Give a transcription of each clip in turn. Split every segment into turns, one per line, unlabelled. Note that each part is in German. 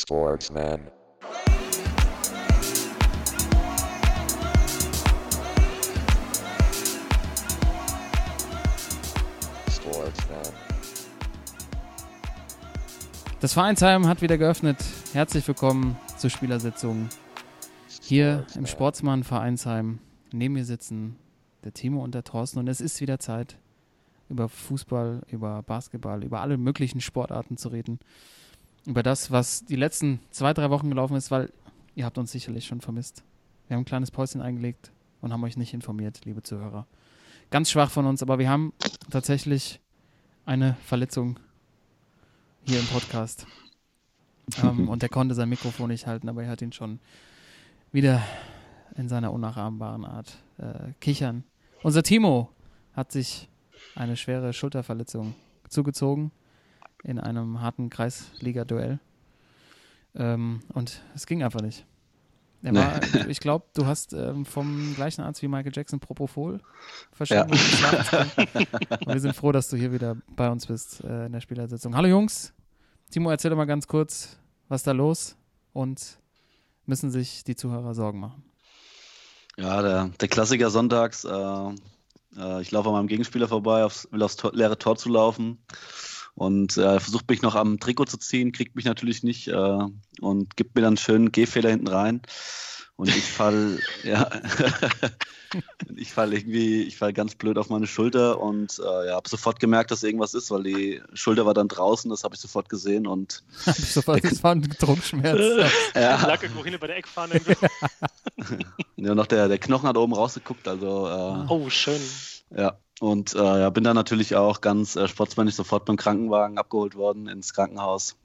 Sportsman. Sportsman.
Das Vereinsheim hat wieder geöffnet. Herzlich willkommen zur Spielersitzung hier im Sportsmann Vereinsheim. Neben mir sitzen der Timo und der Thorsten und es ist wieder Zeit, über Fußball, über Basketball, über alle möglichen Sportarten zu reden. Über das, was die letzten zwei, drei Wochen gelaufen ist, weil ihr habt uns sicherlich schon vermisst. Wir haben ein kleines Päuschen eingelegt und haben euch nicht informiert, liebe Zuhörer. Ganz schwach von uns, aber wir haben tatsächlich eine Verletzung hier im Podcast. ähm, und er konnte sein Mikrofon nicht halten, aber er hat ihn schon wieder in seiner unnachahmbaren Art äh, kichern. Unser Timo hat sich eine schwere Schulterverletzung zugezogen in einem harten Kreisliga-Duell. Ähm, und es ging einfach nicht. Er war, ich glaube, du hast ähm, vom gleichen Arzt wie Michael Jackson Propofol verschrieben.
Ja.
Und wir sind froh, dass du hier wieder bei uns bist äh, in der Spielersitzung. Hallo Jungs. Timo, erzähl doch mal ganz kurz, was da los und müssen sich die Zuhörer Sorgen machen?
Ja, der, der Klassiker sonntags. Äh, äh, ich laufe an meinem Gegenspieler vorbei, aufs, will aufs Tor, leere Tor zu laufen. Und äh, er versucht mich noch am Trikot zu ziehen, kriegt mich natürlich nicht äh, und gibt mir dann einen schönen Gehfehler hinten rein. Und ich fall, ja, ich fall irgendwie, ich fall ganz blöd auf meine Schulter und äh, ja, habe sofort gemerkt, dass irgendwas ist, weil die Schulter war dann draußen, das habe ich sofort gesehen und
Hab ich sofort, das war ein Druckschmerz.
ja,
Lag irgendwo hinten bei der Eckfahne.
ja, noch der, der Knochen hat oben rausgeguckt, also äh,
Oh, schön.
Ja, und äh, ja, bin dann natürlich auch ganz äh, sportsmännisch sofort beim Krankenwagen abgeholt worden ins Krankenhaus.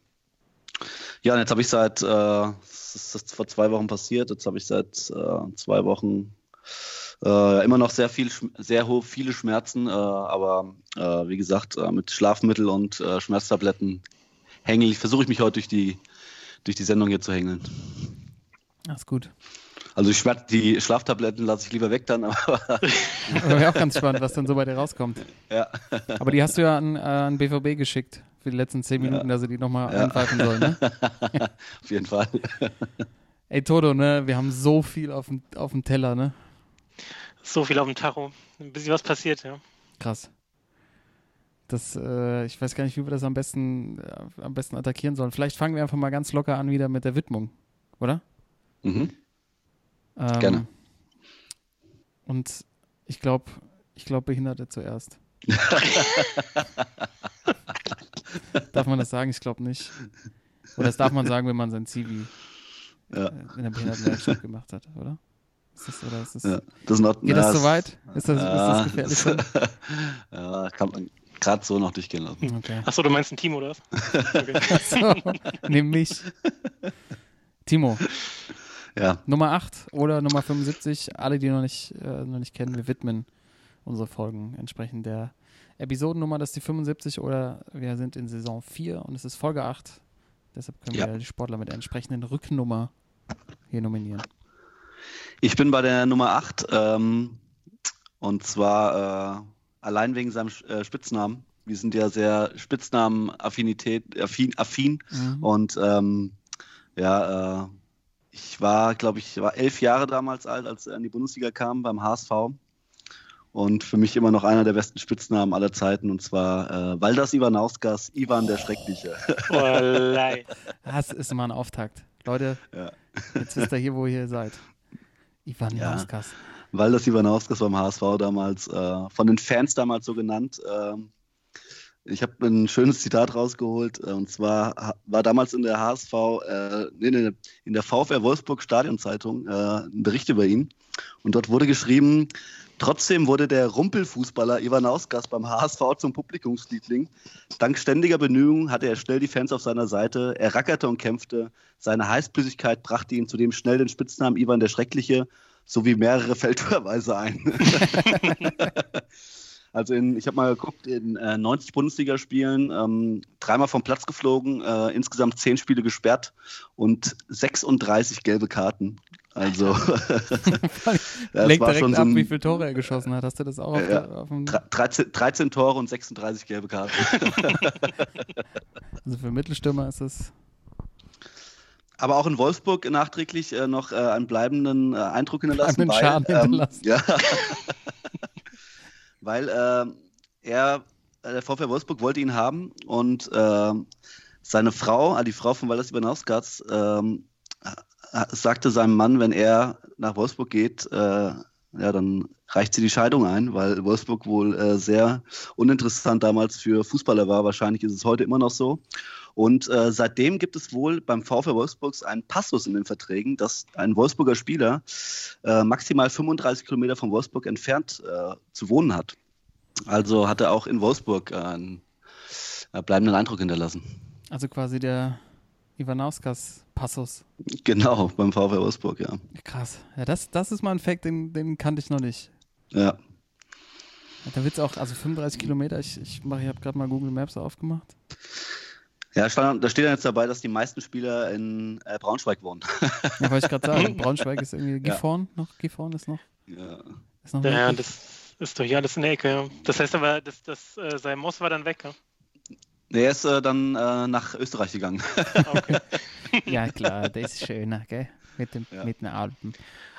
Ja, und jetzt habe ich seit, äh, das ist vor zwei Wochen passiert, jetzt habe ich seit äh, zwei Wochen äh, immer noch sehr viel, sehr hohe, viele Schmerzen, äh, aber äh, wie gesagt, äh, mit Schlafmittel und äh, Schmerztabletten hängel ich, versuche ich mich heute durch die, durch die Sendung hier zu hängeln.
Das ist gut.
Also die, Schmerz, die Schlaftabletten lasse ich lieber weg dann, aber
wäre auch ganz spannend, was dann so bei dir rauskommt.
ja.
Aber die hast du ja an, äh, an BVB geschickt für die letzten zehn Minuten, dass sie die nochmal
Ja.
einpfeifen sollen. Ne?
auf jeden Fall.
Ey, Toto, ne? Wir haben so viel auf dem, auf dem Teller, ne?
So viel auf dem Tacho. Ein bisschen was passiert, ja.
Krass. Das, äh, ich weiß gar nicht, wie wir das am besten, äh, am besten attackieren sollen. Vielleicht fangen wir einfach mal ganz locker an wieder mit der Widmung, oder?
Mhm.
Ähm,
Gerne.
Und ich glaube, ich glaube Behinderte zuerst. darf man das sagen? Ich glaube nicht. Oder das darf man sagen, wenn man sein Zivi
Ja.
äh, in der Behindertenwerkstatt gemacht hat, oder? Ist das, oder ist das,
Ja, das ist noch,
Geht
ja,
das
es-
so weit? Ist das,
Ja,
ist das gefährlich? schon?
ja, kann man gerade so noch durchgehen lassen.
Okay.
Achso, du meinst ein Team oder was? Okay.
So, nimm mich. Timo,
Ja,
Nummer 8 oder Nummer 75, alle, die noch nicht, äh, noch nicht kennen, wir widmen unsere Folgen entsprechend der Episodennummer, das ist die 75 oder wir sind in Saison 4 und es ist Folge 8. Deshalb können
Ja.
wir die Sportler mit der entsprechenden Rücknummer hier nominieren.
ich bin bei der Nummer 8 ähm, und zwar äh, allein wegen seinem äh, Spitznamen. Wir sind ja sehr Spitznamen-Affinität, affin, affin
Mhm.
und ähm, ja, äh, ich war, glaube ich, war elf Jahre damals alt, als er in die Bundesliga kam beim HSV. Und für mich immer noch einer der besten Spitznamen aller Zeiten, und zwar äh, Waldas Ivanauskas, Ivan der Schreckliche.
Wallei.
Das ist immer ein Auftakt. Leute,
Ja.
jetzt wisst ihr hier, wo ihr seid. Ivan
Ja.
Nauskas.
Waldas Ivanauskas beim HSV damals, äh, von den Fans damals so genannt. Ähm, ich habe ein schönes Zitat rausgeholt, äh, und zwar war damals in der HSV, äh, nee, nee, in der VfR Wolfsburg Stadionzeitung äh, ein Bericht über ihn. Und dort wurde geschrieben, trotzdem wurde der Rumpelfußballer Ivanauskas beim HSV zum Publikumsliebling. Dank ständiger Bemühungen hatte er schnell die Fans auf seiner Seite. Er rackerte und kämpfte. Seine Heißblüssigkeit brachte ihm zudem schnell den Spitznamen Ivan der Schreckliche sowie mehrere Feldtorweise ein. also in, ich habe mal geguckt, in äh, 90 Bundesligaspielen ähm, dreimal vom Platz geflogen, äh, insgesamt 10 Spiele gesperrt und 36 gelbe Karten. Also das
Lenkt
war
direkt
schon so
ab,
ein,
wie viele Tore er geschossen hat. Hast du das auch auf,
Ja.
auf dem,
13, 13 Tore und 36 gelbe Karten.
Also für Mittelstürmer ist das
aber auch in Wolfsburg nachträglich äh, noch äh, einen bleibenden äh, Eindruck hinterlassen.
Einen
weil,
Schaden
ähm,
hinterlassen.
ja, weil äh, er, der VfL Wolfsburg wollte ihn haben und äh, seine Frau, äh, die Frau von Walter Ibanauskas, ähm, äh, sagte seinem Mann, wenn er nach Wolfsburg geht, äh, ja, dann reicht sie die Scheidung ein, weil Wolfsburg wohl äh, sehr uninteressant damals für Fußballer war. Wahrscheinlich ist es heute immer noch so. Und äh, seitdem gibt es wohl beim VfL Wolfsburg einen Passus in den Verträgen, dass ein Wolfsburger Spieler äh, maximal 35 Kilometer von Wolfsburg entfernt äh, zu wohnen hat. Also hat er auch in Wolfsburg einen äh, bleibenden Eindruck hinterlassen.
Also quasi der Ivanauskas Passus.
Genau, beim VfL Wolfsburg, ja.
Krass. Ja, das, das ist mal ein Fact, den, den kannte ich noch nicht.
Ja,
Da wird es auch, also 35 Kilometer, ich, ich, mach- ich habe gerade mal Google Maps aufgemacht.
Ja stand, da steht dann jetzt dabei, dass die meisten Spieler in äh, Braunschweig wohnen.
Ja, wollte ich gerade sagen, Braunschweig ist irgendwie, Gifhorn noch, Gifhorn ist noch,
ja.
ist noch
Ja, das ist doch hier alles in der Ecke. Ja. Das heißt aber, das, das, äh, sein Moss war dann weg. Ja?
Nee, Er ist äh, dann äh, nach Österreich gegangen.
Okay.
Ja, klar, das ist schöner, gell? Mit, dem,
Ja.
mit den Alpen.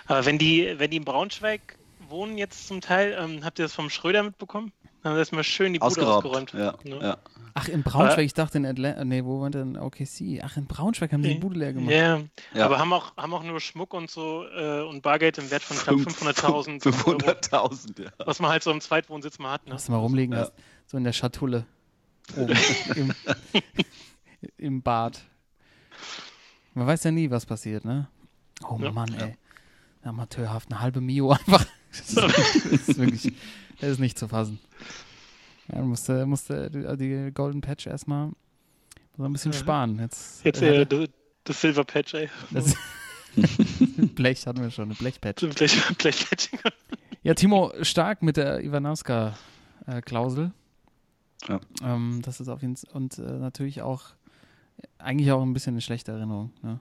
aber wenn die, wenn die in Braunschweig wohnen jetzt zum Teil, ähm, habt ihr das vom Schröder mitbekommen? Dann haben sie erstmal schön die Bude
Ausgeraubt.
ausgeräumt.
Ja,
Ne?
ja.
Ach, in Braunschweig, ich dachte in Atlanta, nee, wo war denn OKC? Ach, in Braunschweig haben die die Bude leer gemacht.
Ja,
Ja.
aber haben auch, haben auch nur Schmuck und so äh, und Bargeld im Wert von knapp 500.000 Euro.
500.000, ja.
Was man halt so im Zweitwohnsitz mal hat. Ne?
Was du mal rumliegen
Ja.
hast. So in der Schatulle. Oben im, im Bad. Man weiß ja nie, was passiert, ne? Oh
Ja.
Mann, ey. Amateurhaft, eine halbe Mio einfach. Das ist, das ist wirklich, das ist nicht zu fassen. Ja, du musste, musste die, die Golden Patch erstmal so ein bisschen
Ja.
sparen. Jetzt,
Jetzt
äh,
äh, das, das Silver Patch, ey.
das Blech hatten wir schon, eine Blechpatch.
Blech, Blechpatch.
Ja, Timo, stark mit der Ivanowska-Klausel.
Ja.
Ähm, das ist auf jeden Fall, und äh, natürlich auch, eigentlich auch ein bisschen eine schlechte Erinnerung. Ne?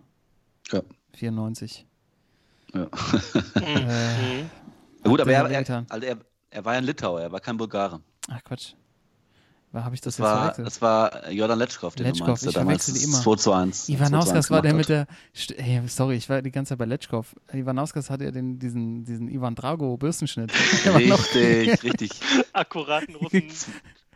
Ja.
94.
ja.
Äh,
Mhm.
Gut, aber er, er, also er, er war ja ein Litauer, er war kein Bulgare.
Ach Quatsch. Habe ich das,
Das
jetzt
war,
verwechselt?
das war Jordan Letschkow, den
Letschkow,
du meinst, der
ich
damals
immer.
2 zu 1.
Ivanauskas war der mit
der.
hey, sorry, ich war die ganze Zeit bei Letschkow. Ivanauskas hatte ja den, diesen, diesen Ivan Drago Bürstenschnitt. Der war noch-
Richtig, richtig.
Akkuraten Russen.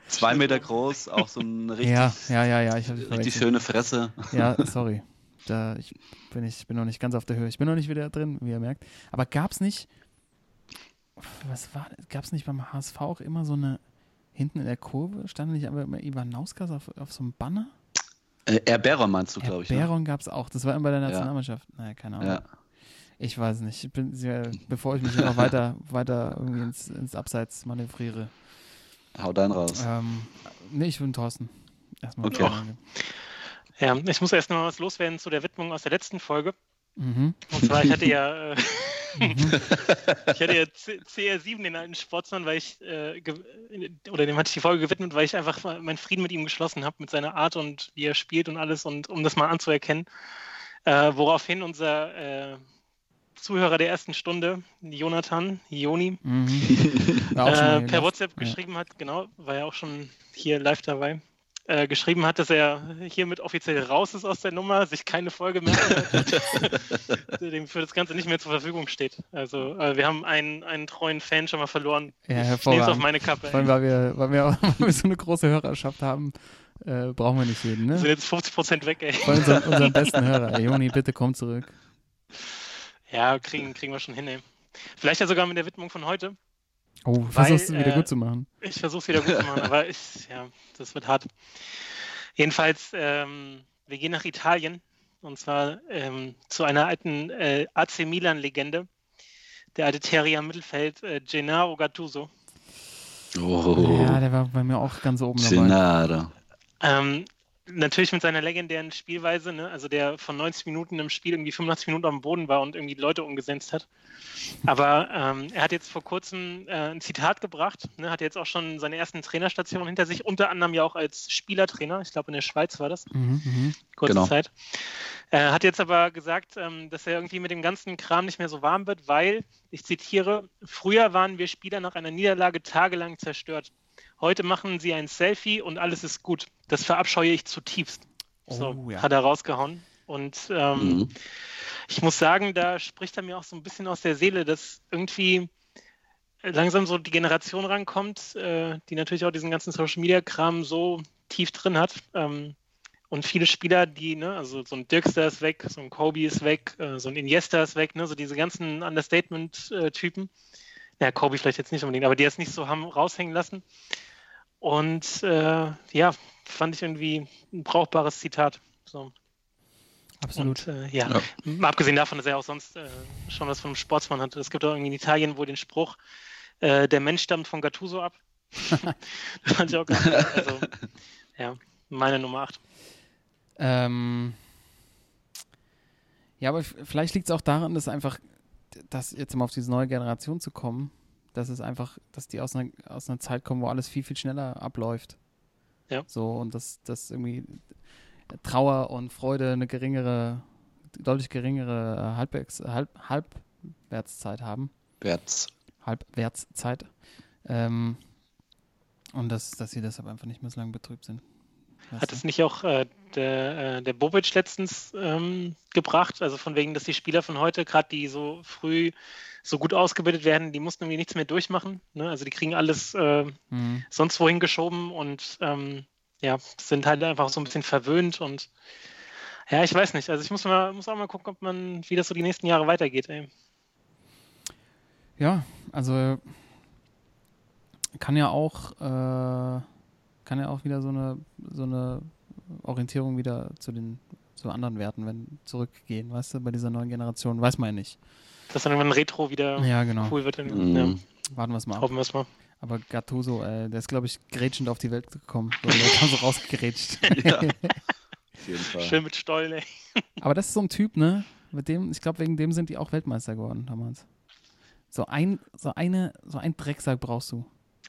Zwei Meter groß, auch so ein richtig,
ja, ja, ja, ja. Ich
richtig
verwechselt.
schöne Fresse.
Ja, sorry. Da, ich, bin ich bin noch nicht ganz auf der Höhe. Ich bin noch nicht wieder drin, wie ihr merkt. Aber gab es nicht, was war, gab es nicht beim HSV auch immer so eine, hinten in der Kurve, stand nicht aber immer Ivanauskas auf, auf so einem Banner?
Äh, Erberon meinst du,
Herr
glaube ich. Ne?
Beron gab es auch. Das war immer bei der
Ja.
Nationalmannschaft. Naja, keine Ahnung.
Ja.
Ich weiß nicht. Ich bin, sehr- bevor ich mich noch weiter, weiter irgendwie ins, ins Abseits manövriere.
Hau deinen raus.
Ähm, nee, ich bin Thorsten. Erstmal.
Okay.
Ja, ich muss erst noch mal was loswerden zu der Widmung aus der letzten Folge.
Mhm.
Und zwar, ich hatte ja, äh, ich hatte ja C- CR7, den alten Sportsmann, weil ich, äh, oder dem hatte ich die Folge gewidmet, weil ich einfach meinen Frieden mit ihm geschlossen habe, mit seiner Art und wie er spielt und alles und um das mal anzuerkennen. Äh, woraufhin unser äh, Zuhörer der ersten Stunde, Jonathan, Joni,
Mhm.
Äh, per. WhatsApp
Ja.
geschrieben hat, genau, war ja auch schon hier live dabei, äh, geschrieben hat, dass er hiermit offiziell raus ist aus der Nummer, sich keine Folge mehr dem für das Ganze nicht mehr zur Verfügung steht. Also äh, wir haben einen, einen treuen Fan schon mal verloren.
Ja,
ich nehme es auf
hervorragend.
meine Kappe.
Vor allem, weil wir, weil wir, auch, weil wir so eine große Hörerschaft haben, äh, brauchen wir nicht jeden,
Wir sind
ne?
jetzt 50 Prozent weg, ey.
Von unserem, unserem besten Hörer. Ey, Joni, bitte komm zurück.
Ja, kriegen, kriegen wir schon hin, ey. Vielleicht ja sogar mit der Widmung von heute.
Oh, versuchst du wieder
äh,
gut zu machen.
Ich versuche es wieder gut zu machen, aber ich, ja, das wird hart. Jedenfalls, ähm, wir gehen nach Italien und zwar ähm, zu einer alten äh, AC Milan-Legende. Der alte Terrier im Mittelfeld, äh, Gennaro Gattuso.
Oh,
Ja, der war bei mir auch ganz oben dabei.
Gennaro.
Ähm, natürlich mit seiner legendären Spielweise, ne? also der von 90 Minuten im Spiel irgendwie 85 Minuten am Boden war und irgendwie Leute umgesetzt hat. Aber ähm, er hat jetzt vor kurzem äh, ein Zitat gebracht, ne? hat jetzt auch schon seine ersten Trainerstationen hinter sich, unter anderem ja auch als Spielertrainer. Ich glaube, in der Schweiz war das,
Mhm, mhm.
kurze
Genau.
Zeit. Er hat jetzt aber gesagt, ähm, dass er irgendwie mit dem ganzen Kram nicht mehr so warm wird, weil, ich zitiere, früher waren wir Spieler nach einer Niederlage tagelang zerstört. Heute machen sie ein Selfie und alles ist gut. Das verabscheue ich zutiefst. So,
Oh, ja.
hat er rausgehauen. Und ähm,
Mhm.
ich muss sagen, da spricht er mir auch so ein bisschen aus der Seele, dass irgendwie langsam so die Generation rankommt, äh, die natürlich auch diesen ganzen Social Media Kram so tief drin hat. Ähm, und viele Spieler, die, ne, also so ein Dirkster ist weg, so ein Kobe ist weg, äh, so ein Iniesta ist weg, ne, so diese ganzen Understatement-Typen. Ja, Kobe vielleicht jetzt nicht unbedingt, aber die es nicht so haben raushängen lassen. Und äh, ja, fand ich irgendwie ein brauchbares Zitat. So.
Absolut.
Und, äh, ja.
Ja.
Mal abgesehen davon, dass er auch sonst äh, schon was einem Sportsmann hat. Es gibt auch irgendwie in Italien wohl den Spruch, äh, der Mensch stammt von Gattuso ab. das fand ich auch ganz gut. Also, ja, meine Nummer 8.
Ähm, ja, aber vielleicht liegt es auch daran, dass einfach, dass jetzt mal auf diese neue Generation zu kommen, dass es einfach, dass die aus einer, aus einer Zeit kommen, wo alles viel, viel schneller abläuft.
Ja.
So, und dass, dass irgendwie Trauer und Freude eine geringere, deutlich geringere Halbwerts, Halb, Halbwertszeit haben.
Wert's.
Halbwertszeit. Ähm, und dass, dass sie deshalb einfach nicht mehr so lange betrübt sind.
Hat es nicht auch äh, der, äh, der Bobic letztens ähm, gebracht? Also von wegen, dass die Spieler von heute, gerade die so früh so gut ausgebildet werden, die mussten irgendwie nichts mehr durchmachen. Ne? Also die kriegen alles äh,
Mhm.
sonst wohin geschoben und ähm, ja, sind halt einfach so ein bisschen verwöhnt und ja, ich weiß nicht. Also ich muss mal, muss auch mal gucken, ob man, wie das so die nächsten Jahre weitergeht. Ey.
Ja, also kann ja auch äh, kann ja auch wieder so eine so eine Orientierung wieder zu den zu anderen Werten, wenn zurückgehen, weißt du, bei dieser neuen Generation, weiß man ja nicht.
Dass dann irgendwann Retro wieder
Ja, genau.
cool wird.
Mhm.
Ja,
Warten wir es mal
hoffen wir es mal.
Aber Gattuso, äh, der ist, glaube ich, grätschend auf die Welt gekommen. So, der kam so rausgegrätscht.
Ja. Auf jeden Fall.
Schön mit Stollen, ey.
Aber das ist so ein Typ, ne? Mit dem, ich glaube, wegen dem sind die auch Weltmeister geworden damals. So ein, so eine, so ein Drecksack brauchst du.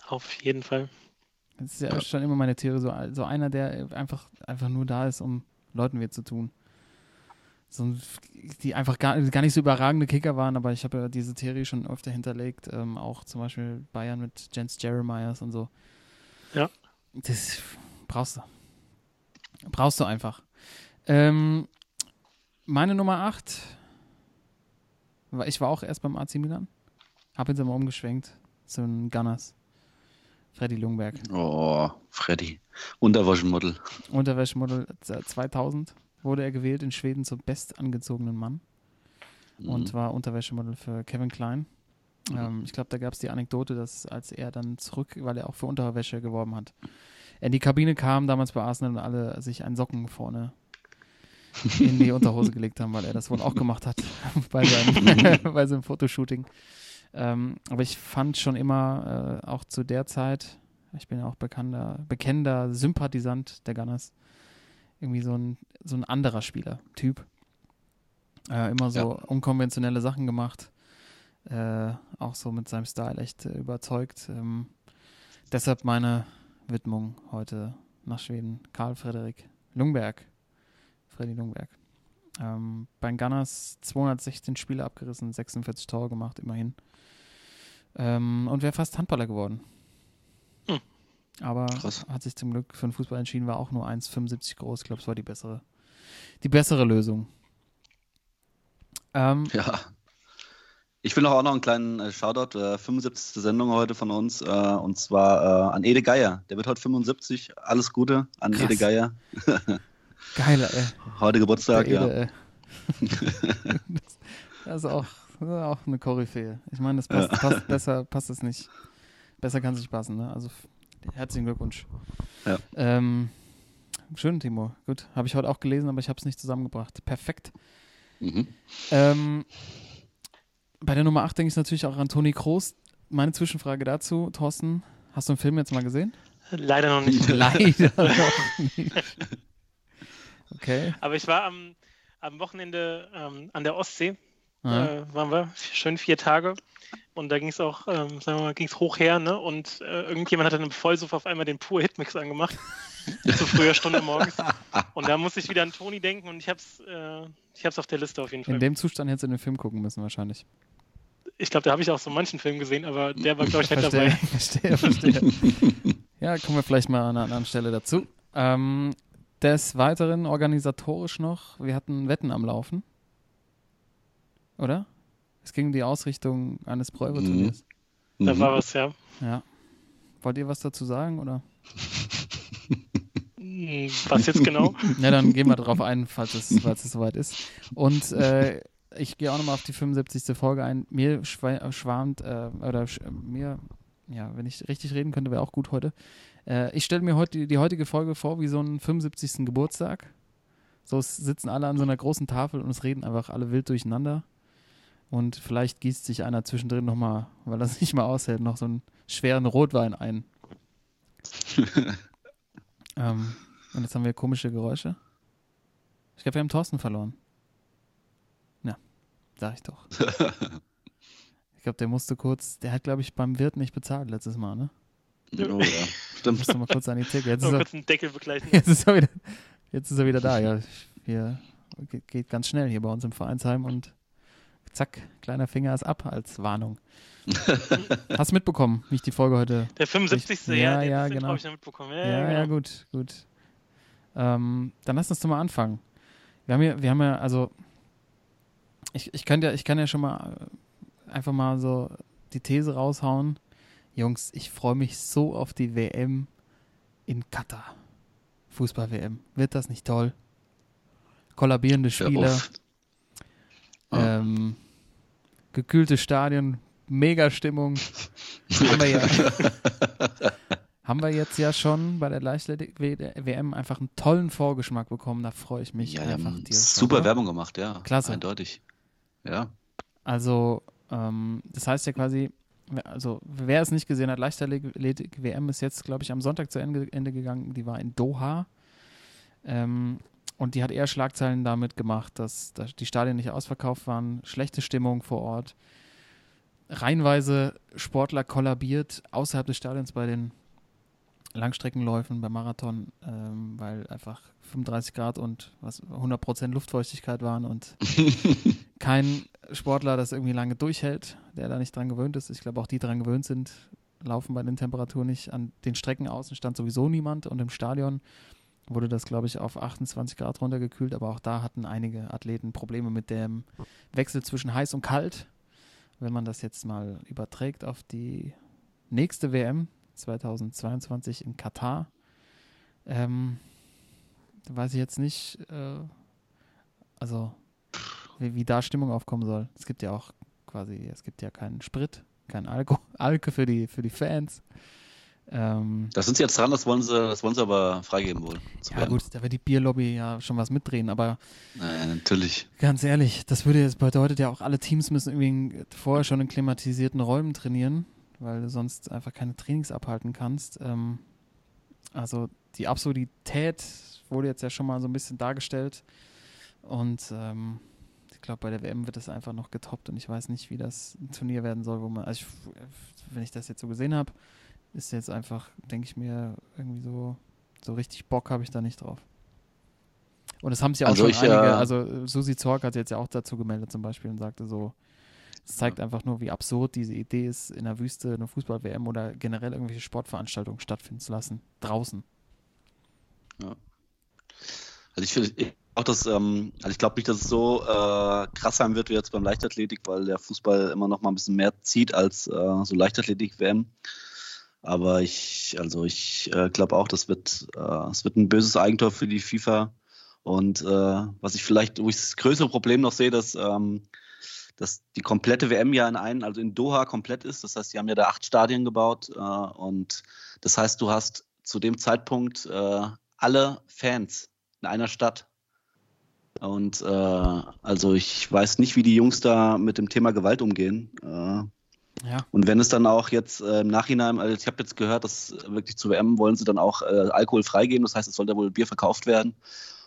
Auf jeden Fall.
Das ist ja, schon immer meine Theorie. So, so einer, der einfach, einfach nur da ist, um Leuten weh zu tun. So, die einfach gar, gar nicht so überragende Kicker waren, aber ich habe ja diese Theorie schon öfter hinterlegt. Ähm, auch zum Beispiel Bayern mit Jens Jeremias und so.
Ja.
Das brauchst du. Brauchst du einfach. Ähm, meine Nummer 8. Ich war auch erst beim AC Milan. Hab jetzt aber umgeschwenkt zu den Gunners. Freddy Lungberg.
Oh, Freddy. Unterwaschenmodel.
Unterwäschemodel 2000 wurde er gewählt in Schweden zum bestangezogenen Mann und war Unterwäschemodel für Kevin Klein. Ähm, ich glaube, da gab es die Anekdote, dass als er dann zurück, weil er auch für Unterwäsche geworben hat, er in die Kabine kam, damals bei Arsenal und alle sich einen Socken vorne in die Unterhose gelegt haben, weil er das wohl auch gemacht hat bei seinem, bei seinem Fotoshooting. Ähm, aber ich fand schon immer, äh, auch zu der Zeit, ich bin ja auch bekannter, bekennender Sympathisant der Gunners, irgendwie so ein, so ein anderer Spieler, Typ. Äh, immer so unkonventionelle Sachen gemacht. Äh, auch so mit seinem Style echt äh, überzeugt. Ähm, deshalb meine Widmung heute nach Schweden. Karl Frederik Lungberg. Freddy Lungberg. Ähm, bei Gunners 216 Spiele abgerissen, 46 Tore gemacht, immerhin. Ähm, und wäre fast Handballer geworden.
Hm.
Aber
Krass.
hat sich zum Glück für den Fußball entschieden, war auch nur 1,75 groß. Ich glaube, es war die bessere, die bessere Lösung. Ähm,
Ja. Ich will noch auch noch einen kleinen äh, Shoutout, äh, 75. Sendung heute von uns, äh, und zwar äh, an Ede Geier. Der wird heute 75. Alles Gute an
Krass.
Ede Geier.
geil, ey.
Heute Geburtstag,
Der
ja.
Ede, ey. das, das ist auch, das ist auch eine Koryphäe. Ich meine, das passt, passt besser, passt es nicht. Besser kann es nicht passen, ne? Also herzlichen Glückwunsch.
Ja.
Ähm, schön, Timo. Gut, habe ich heute auch gelesen, aber ich habe es nicht zusammengebracht. Perfekt.
Mhm.
Ähm, bei der Nummer 8 denke ich natürlich auch an Toni Kroos. Meine Zwischenfrage dazu, Thorsten, hast du den Film jetzt mal gesehen?
Leider noch nicht.
Leider noch nicht. Okay.
Aber ich war am, am Wochenende ähm, an der Ostsee.
Ja.
Äh, waren wir schön vier Tage. Und da ging es auch, ähm, sagen wir mal, ging es hoch her, ne? Und äh, irgendjemand hat dann im Vollsuff auf einmal den pur Hitmix angemacht. zu früher Stunde morgens. Und da musste ich wieder an Toni denken und ich hab's, äh, ich hab's auf der Liste auf jeden Fall.
In dem Zustand hättest du den Film gucken müssen, wahrscheinlich.
Ich glaube, da habe ich auch so manchen Film gesehen, aber der war, glaube ich, nicht
Verstehe,
dabei.
verstehe, verstehe. ja, kommen wir vielleicht mal an einer anderen Stelle dazu. Ähm, des Weiteren organisatorisch noch, wir hatten Wetten am Laufen. Oder? Es ging um die Ausrichtung eines Pro Evo Turniers.
Da
Mhm.
war was, ja.
Ja. Wollt ihr was dazu sagen, oder?
Hm, Was jetzt genau?
Ja, dann gehen wir darauf ein, falls es, falls es soweit ist. Und äh, ich gehe auch nochmal auf die 75. Folge ein. Mir schwa schwarmt, äh, oder sch mir, ja, wenn ich richtig reden könnte, wäre auch gut heute. Äh, ich stelle mir heute die, heutige Folge vor wie so einen 75. Geburtstag. So sitzen alle an so einer großen Tafel und es reden einfach alle wild durcheinander. Und vielleicht gießt sich einer zwischendrin nochmal, weil er es nicht mal aushält, noch so einen schweren Rotwein ein. ähm, und jetzt haben wir komische Geräusche. Ich glaube, wir haben Thorsten verloren. Ja, sag ich doch. ich glaube, der musste kurz, der hat, glaube ich, beim Wirt nicht bezahlt letztes Mal, ne?
Oh, ja. Stimmt.
Mal kurz an die Theke. Jetzt ist,
Mal
er,
kurz einen Deckel begleichen.
jetzt, ist er wieder, jetzt ist er wieder da. Ja, hier geht, geht ganz schnell hier bei uns im Vereinsheim und zack, kleiner Finger ist ab als Warnung. Hast du mitbekommen, wie ich die Folge heute
Der 75.
Ja,
Ja,
ja,
den
genau.
habe ich noch mitbekommen. Ja,
Ja, ja,
genau.
gut, gut. Ähm, dann lass uns doch mal anfangen. Wir haben ja, wir haben ja, also ich, ich, könnte ja, ich kann ja schon mal äh, einfach mal so die These raushauen. Jungs, ich freue mich so auf die WM in Katar. Fußball-WM. Wird das nicht toll? Kollabierende
Ja,
Spieler,
oft. Ah.
ähm, gekühlte Stadien, mega Stimmung. haben, wir ja, haben wir jetzt ja schon bei der Leichtathletik-WM einfach einen tollen Vorgeschmack bekommen. Da freue ich mich
Ja,
einfach. drauf,
super
oder?
Werbung gemacht, ja.
Klasse.
Eindeutig. Ja.
Also, ähm, das heißt ja quasi, also wer es nicht gesehen hat, Leichtathletik-WM ist jetzt, glaube ich, am Sonntag zu Ende, Ende gegangen. Die war in Doha. Ähm, und die hat eher Schlagzeilen damit gemacht, dass, dass die Stadien nicht ausverkauft waren, schlechte Stimmung vor Ort, reihenweise Sportler kollabiert außerhalb des Stadions bei den Langstreckenläufen, beim Marathon, ähm, weil einfach 35 Grad und was 100% Luftfeuchtigkeit waren und kein Sportler das irgendwie lange durchhält, der da nicht dran gewöhnt ist. Ich glaube, auch die dran gewöhnt sind, laufen bei den Temperaturen nicht. An den Strecken außen stand sowieso niemand und im Stadion wurde das, glaube ich, auf 28 Grad runtergekühlt, aber auch da hatten einige Athleten Probleme mit dem Wechsel zwischen heiß und kalt. Wenn man das jetzt mal überträgt auf die nächste WM 2022 in Katar, ähm, weiß ich jetzt nicht, äh, also wie, wie da Stimmung aufkommen soll. Es gibt ja auch quasi, es gibt ja keinen Sprit, kein Alko, Alke für die, für die Fans. Ähm,
Da sind sie jetzt dran, das wollen sie, das wollen sie aber freigeben wohl. zu
ja
werden.
gut, da wird die Bierlobby ja schon was mitdrehen, aber
Naja, natürlich.
ganz ehrlich, das würde jetzt bedeutet ja auch, alle Teams müssen irgendwie vorher schon in klimatisierten Räumen trainieren, weil du sonst einfach keine Trainings abhalten kannst. Ähm, also die Absurdität wurde jetzt ja schon mal so ein bisschen dargestellt und ähm, ich glaube, bei der WM wird das einfach noch getoppt und ich weiß nicht, wie das ein Turnier werden soll, wo man, also ich, wenn ich das jetzt so gesehen habe, ist jetzt einfach, denke ich mir, irgendwie so, so richtig Bock habe ich da nicht drauf. Und es haben sich ja auch
Also
schon
ich,
einige,
äh,
also äh, Susi Zorc hat jetzt ja auch dazu gemeldet zum Beispiel und sagte so, es zeigt einfach nur, wie absurd diese Idee ist, in der Wüste eine Fußball-WM oder generell irgendwelche Sportveranstaltungen stattfinden zu lassen. Draußen.
Also ich finde auch, dass, ähm, also ich glaube nicht, dass es so äh, krass sein wird wie jetzt beim Leichtathletik, weil der Fußball immer noch mal ein bisschen mehr zieht als äh, so Leichtathletik-WM. Aber ich, also ich äh, glaube auch, das wird, äh, es wird ein böses Eigentor für die FIFA. Und äh, was ich vielleicht, wo ich das größere Problem noch sehe, dass, ähm, dass die komplette WM ja in einen, also in Doha komplett ist. Das heißt, die haben ja da acht Stadien gebaut. Äh, und das heißt, du hast zu dem Zeitpunkt äh, alle Fans in einer Stadt. Und äh, also ich weiß nicht, wie die Jungs da mit dem Thema Gewalt umgehen. Äh,
Ja.
und wenn es dann auch jetzt äh, im Nachhinein, also ich habe jetzt gehört, dass wirklich zu WM wollen sie dann auch äh, Alkohol freigeben. Das heißt, es soll da wohl Bier verkauft werden.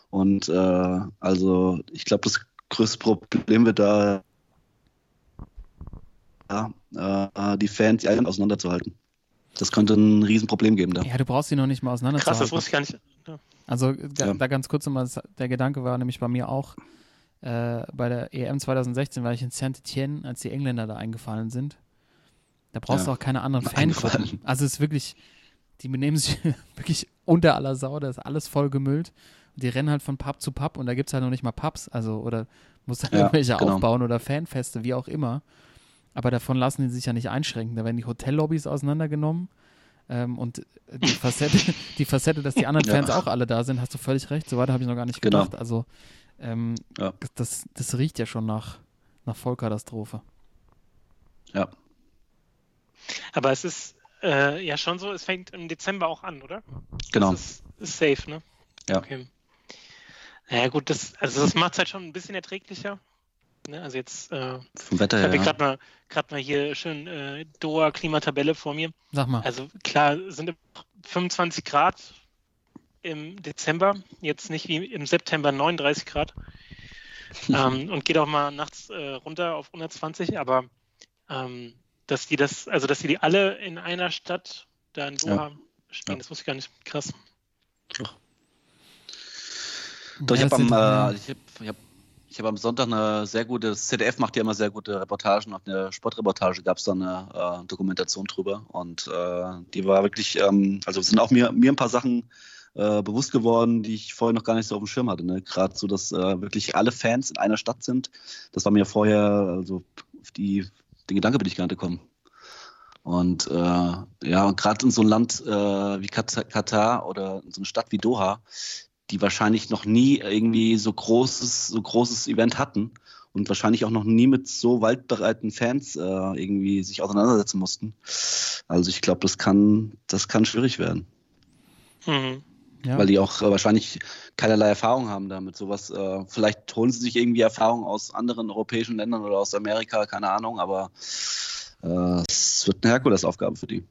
Und äh, also ich glaube, das größte Problem wird da ja, äh, die Fans die auseinanderzuhalten. Das könnte ein Riesenproblem geben da.
Ja, du brauchst sie noch nicht mal
Krass,
auseinanderzuhalten.
das wusste ich gar nicht. Ja.
Also ga,
Ja.
da ganz kurz nochmal, der Gedanke war nämlich bei mir auch, äh, bei der EM 2016 war ich in Saint-Etienne, als die Engländer da eingefallen sind. Da brauchst du
Ja.
auch keine anderen Fangruppen. Also es ist wirklich, die benehmen sich wirklich unter aller Sau, da ist alles voll gemüllt. Die rennen halt von Pub zu Pub und da gibt es halt noch nicht mal Pubs, also oder muss dann
Ja,
irgendwelche
genau.
aufbauen oder Fanfeste, wie auch immer. Aber davon lassen die sich ja nicht einschränken. Da werden die Hotellobbys auseinandergenommen. Ähm, und die Facette, die Facette, dass die anderen
Ja.
Fans auch alle da sind, hast du völlig recht. So weit habe ich noch gar nicht
Genau.
gedacht. Also ähm,
Ja.
das, das riecht ja schon nach, nach Vollkatastrophe.
Ja.
Aber es ist äh, ja schon so, es fängt im Dezember auch an, oder?
Genau.
Das ist, ist safe, ne?
Ja.
Okay. Naja, gut, das, also das macht es halt schon ein bisschen erträglicher. Ne? Also jetzt, äh,
Vom Wetter
ich habe
her.
hier
Ja.
gerade mal, grad mal hier schön äh, Doha-Klimatabelle vor mir.
Sag mal.
Also klar, sind 25 Grad im Dezember, jetzt nicht wie im September 39 Grad. ähm, und geht auch mal nachts äh, runter auf 120, aber ähm, dass die das, also dass die die alle in einer Stadt da in Doha spielen,
Ja.
das wusste ich gar nicht. Krass.
Doch, ich
Ja,
habe
ja.
äh, ich hab, ich hab, ich hab am Sonntag eine sehr gute, das ZDF macht ja immer sehr gute Reportagen, auf der Sportreportage gab es da eine äh, Dokumentation drüber und äh, die war wirklich, ähm, also sind auch mir, mir ein paar Sachen äh, bewusst geworden, die ich vorher noch gar nicht so auf dem Schirm hatte. Ne? Gerade so, dass äh, wirklich alle Fans in einer Stadt sind. Das war mir vorher, also auf die, den Gedanke bin ich gar nicht gekommen. Und äh, ja, und gerade in so einem Land äh, wie Kat- Katar oder in so einer Stadt wie Doha, die wahrscheinlich noch nie irgendwie so großes, so großes Event hatten und wahrscheinlich auch noch nie mit so waldbereiten Fans äh, irgendwie sich auseinandersetzen mussten. Also ich glaube, das kann, das kann schwierig werden,
Mhm.
ja.
weil die auch äh, wahrscheinlich keinerlei Erfahrung haben damit. Sowas, äh, vielleicht holen sie sich irgendwie Erfahrung aus anderen europäischen Ländern oder aus Amerika, keine Ahnung, aber äh, es wird eine Herkulesaufgabe für die.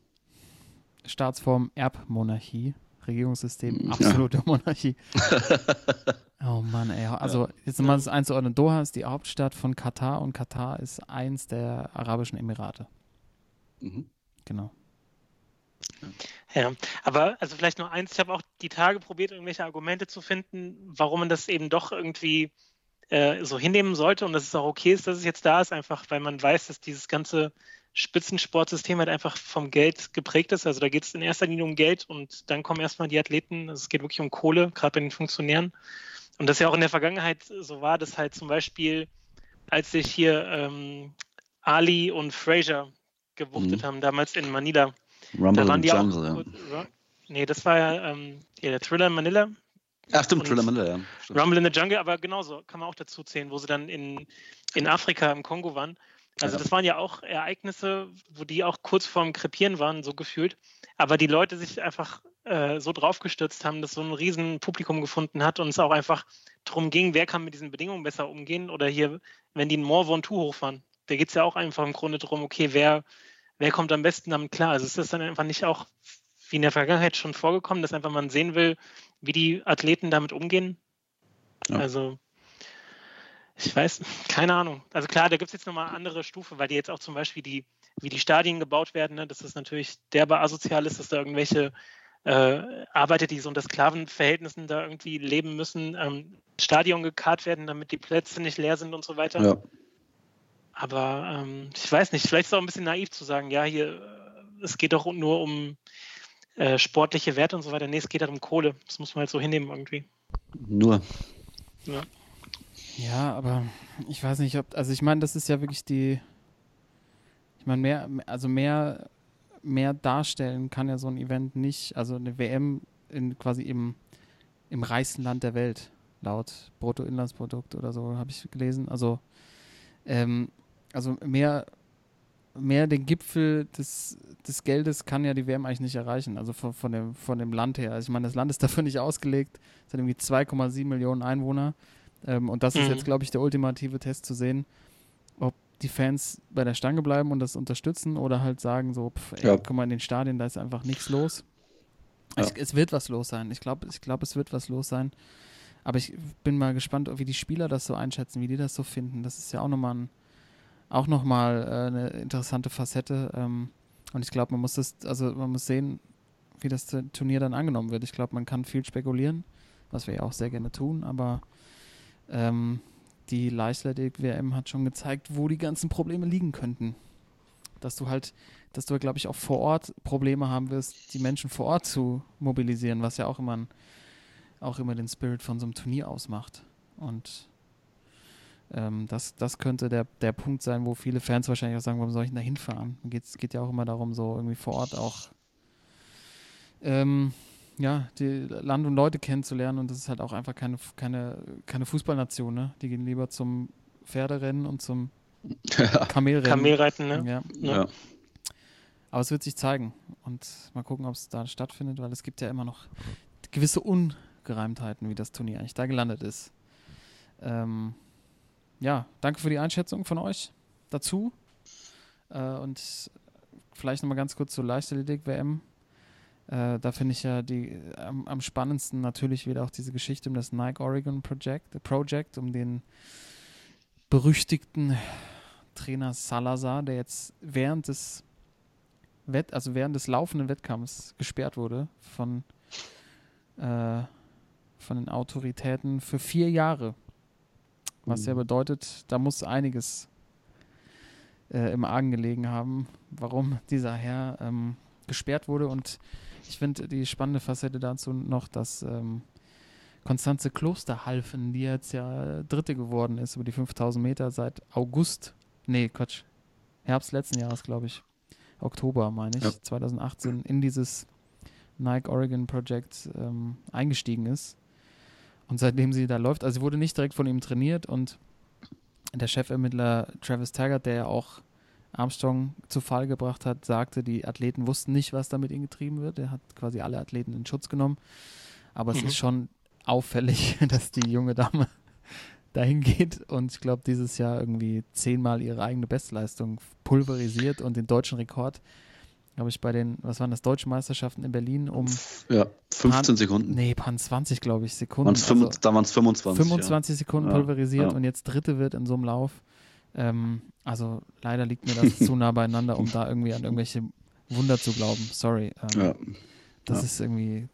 Staatsform Erbmonarchie, Regierungssystem,
Ja.
absolute Monarchie. oh Mann, ey. Also jetzt mal das einzuordnen. Doha ist die Hauptstadt von Katar und Katar ist eins der arabischen Emirate.
Mhm.
Genau.
Ja, aber also vielleicht noch eins, ich habe auch die Tage probiert, irgendwelche Argumente zu finden, warum man das eben doch irgendwie äh, so hinnehmen sollte und dass es auch okay ist, dass es jetzt da ist, einfach weil man weiß, dass dieses ganze Spitzensportsystem halt einfach vom Geld geprägt ist. Also da geht es in erster Linie um Geld und dann kommen erstmal die Athleten. Also es geht wirklich um Kohle, gerade bei den Funktionären. Und das ja auch in der Vergangenheit so war, dass halt zum Beispiel, als sich hier ähm, Ali und Fraser gewuchtet
Mhm.
haben, damals in Manila,
Rumble
da waren die
the
auch.
Jungle,
Ja. Nee, das war ja, ähm, ja der Thriller in Manila,
Ja, stimmt, Thriller Miller, ja. Stimmt.
Rumble in the Jungle, aber genauso kann man auch dazu zählen, wo sie dann in, in Afrika, im Kongo waren. Also
Ja.
das waren ja auch Ereignisse, wo die auch kurz vorm Krepieren waren, so gefühlt. Aber die Leute sich einfach äh, so draufgestürzt haben, dass so ein riesen Publikum gefunden hat und es auch einfach darum ging, wer kann mit diesen Bedingungen besser umgehen. Oder hier, wenn die einen More Von Two hochfahren, da geht es ja auch einfach im Grunde darum, okay, wer, wer kommt am besten damit klar. Also ist das dann einfach nicht auch wie in der Vergangenheit schon vorgekommen, dass einfach man sehen will, wie die Athleten damit umgehen?
Ja.
Also ich weiß, keine Ahnung. Also klar, da gibt es jetzt nochmal eine andere Stufe, weil die jetzt auch zum Beispiel die, wie die Stadien gebaut werden, ne, dass das natürlich derbe asozial ist, dass da irgendwelche äh, Arbeiter, die so unter Sklavenverhältnissen da irgendwie leben müssen, ähm, Stadion gekarrt werden, damit die Plätze nicht leer sind und so weiter.
Ja.
Aber ähm, ich weiß nicht, vielleicht ist es auch ein bisschen naiv zu sagen, ja, hier, es geht doch nur um äh, sportliche Werte und so weiter. Nee, es geht halt um Kohle. Das muss man halt so hinnehmen irgendwie.
Nur.
Ja, aber ich weiß nicht, ob, also ich meine, das ist ja wirklich die, ich meine, mehr, also mehr, mehr darstellen kann ja so ein Event nicht, also eine WM in quasi im, im reichsten Land der Welt, laut Bruttoinlandsprodukt oder so, habe ich gelesen. Also, ähm, also mehr, mehr den Gipfel des, des Geldes kann ja die WM eigentlich nicht erreichen, also von, von, dem, von dem Land her. Also ich meine, das Land ist dafür nicht ausgelegt, es hat irgendwie 2,7 Millionen Einwohner. Ähm, und das ist
Mhm.
jetzt, glaube ich, der ultimative Test zu sehen, ob die Fans bei der Stange bleiben und das unterstützen oder halt sagen so, pff, ey,
Ja.
guck mal in den Stadien, da ist einfach nichts los.
Ja.
Ich, es wird was los sein. Ich glaube, ich glaub, es wird was los sein. Aber ich bin mal gespannt, wie die Spieler das so einschätzen, wie die das so finden. Das ist ja auch nochmal ein, auch noch mal, äh, eine interessante Facette. Ähm, und ich glaube, man muss das, also man muss sehen, wie das Turnier dann angenommen wird. Ich glaube, man kann viel spekulieren, was wir ja auch sehr gerne tun, aber ähm, die Leichtathletik-WM hat schon gezeigt, wo die ganzen Probleme liegen könnten. Dass du halt, dass du, glaube ich, auch vor Ort Probleme haben wirst, die Menschen vor Ort zu mobilisieren, was ja auch immer ein, auch immer den Spirit von so einem Turnier ausmacht. Und ähm, das, das könnte der, der Punkt sein, wo viele Fans wahrscheinlich auch sagen, warum soll ich denn da hinfahren? Es geht ja auch immer darum, so irgendwie vor Ort auch ähm, ja, die Land und Leute kennenzulernen und das ist halt auch einfach keine, keine, keine Fußballnation, ne? Die gehen lieber zum Pferderennen und zum Kamelrennen.
Kamelreiten, ne?
Ja.
Ja.
Aber es wird sich zeigen und mal gucken, ob es da stattfindet, weil es gibt ja immer noch gewisse Ungereimtheiten, wie das Turnier eigentlich da gelandet ist. Ähm, ja, danke für die Einschätzung von euch dazu. Äh, und vielleicht nochmal ganz kurz zur Leichtathletik-WM. Äh, da finde ich ja die am, am, spannendsten natürlich wieder auch diese Geschichte um das Nike Oregon Project, Project um den berüchtigten Trainer Salazar, der jetzt während des Wett, also während des laufenden Wettkampfs gesperrt wurde von, äh, von den Autoritäten für vier Jahre. Was ja mhm. bedeutet, da muss einiges äh, im Argen gelegen haben, warum dieser Herr ähm, gesperrt wurde. Und ich finde die spannende Facette dazu noch, dass ähm, Konstanze Klosterhalfen, die jetzt ja Dritte geworden ist über die 5000 Meter seit August, nee, Quatsch, Herbst letzten Jahres, glaube ich, Oktober, meine ich, ja. 2018, in dieses Nike Oregon Project ähm, eingestiegen ist. Und seitdem sie da läuft, also sie wurde nicht direkt von ihm trainiert und der Chefermittler Travis Taggart, der ja auch Armstrong zu Fall gebracht hat, sagte, die Athleten wussten nicht, was da mit ihnen getrieben wird. Er hat quasi alle Athleten in Schutz genommen. Aber es mhm. ist schon auffällig, dass die junge Dame dahin geht und ich glaube, dieses Jahr irgendwie zehnmal ihre eigene Bestleistung pulverisiert und den deutschen Rekord glaube ich, bei den, was waren das, deutschen Meisterschaften in Berlin um.
Ja, 15
Pan,
Sekunden.
Nee, Pan 20, glaube ich, Sekunden.
Also da waren es 25.
25 ja. Sekunden pulverisiert ja. und jetzt Dritte wird in so einem Lauf. Ähm, also leider liegt mir das zu nah beieinander, um da irgendwie an irgendwelche Wunder zu glauben. Sorry. Ähm. Das ist irgendwie,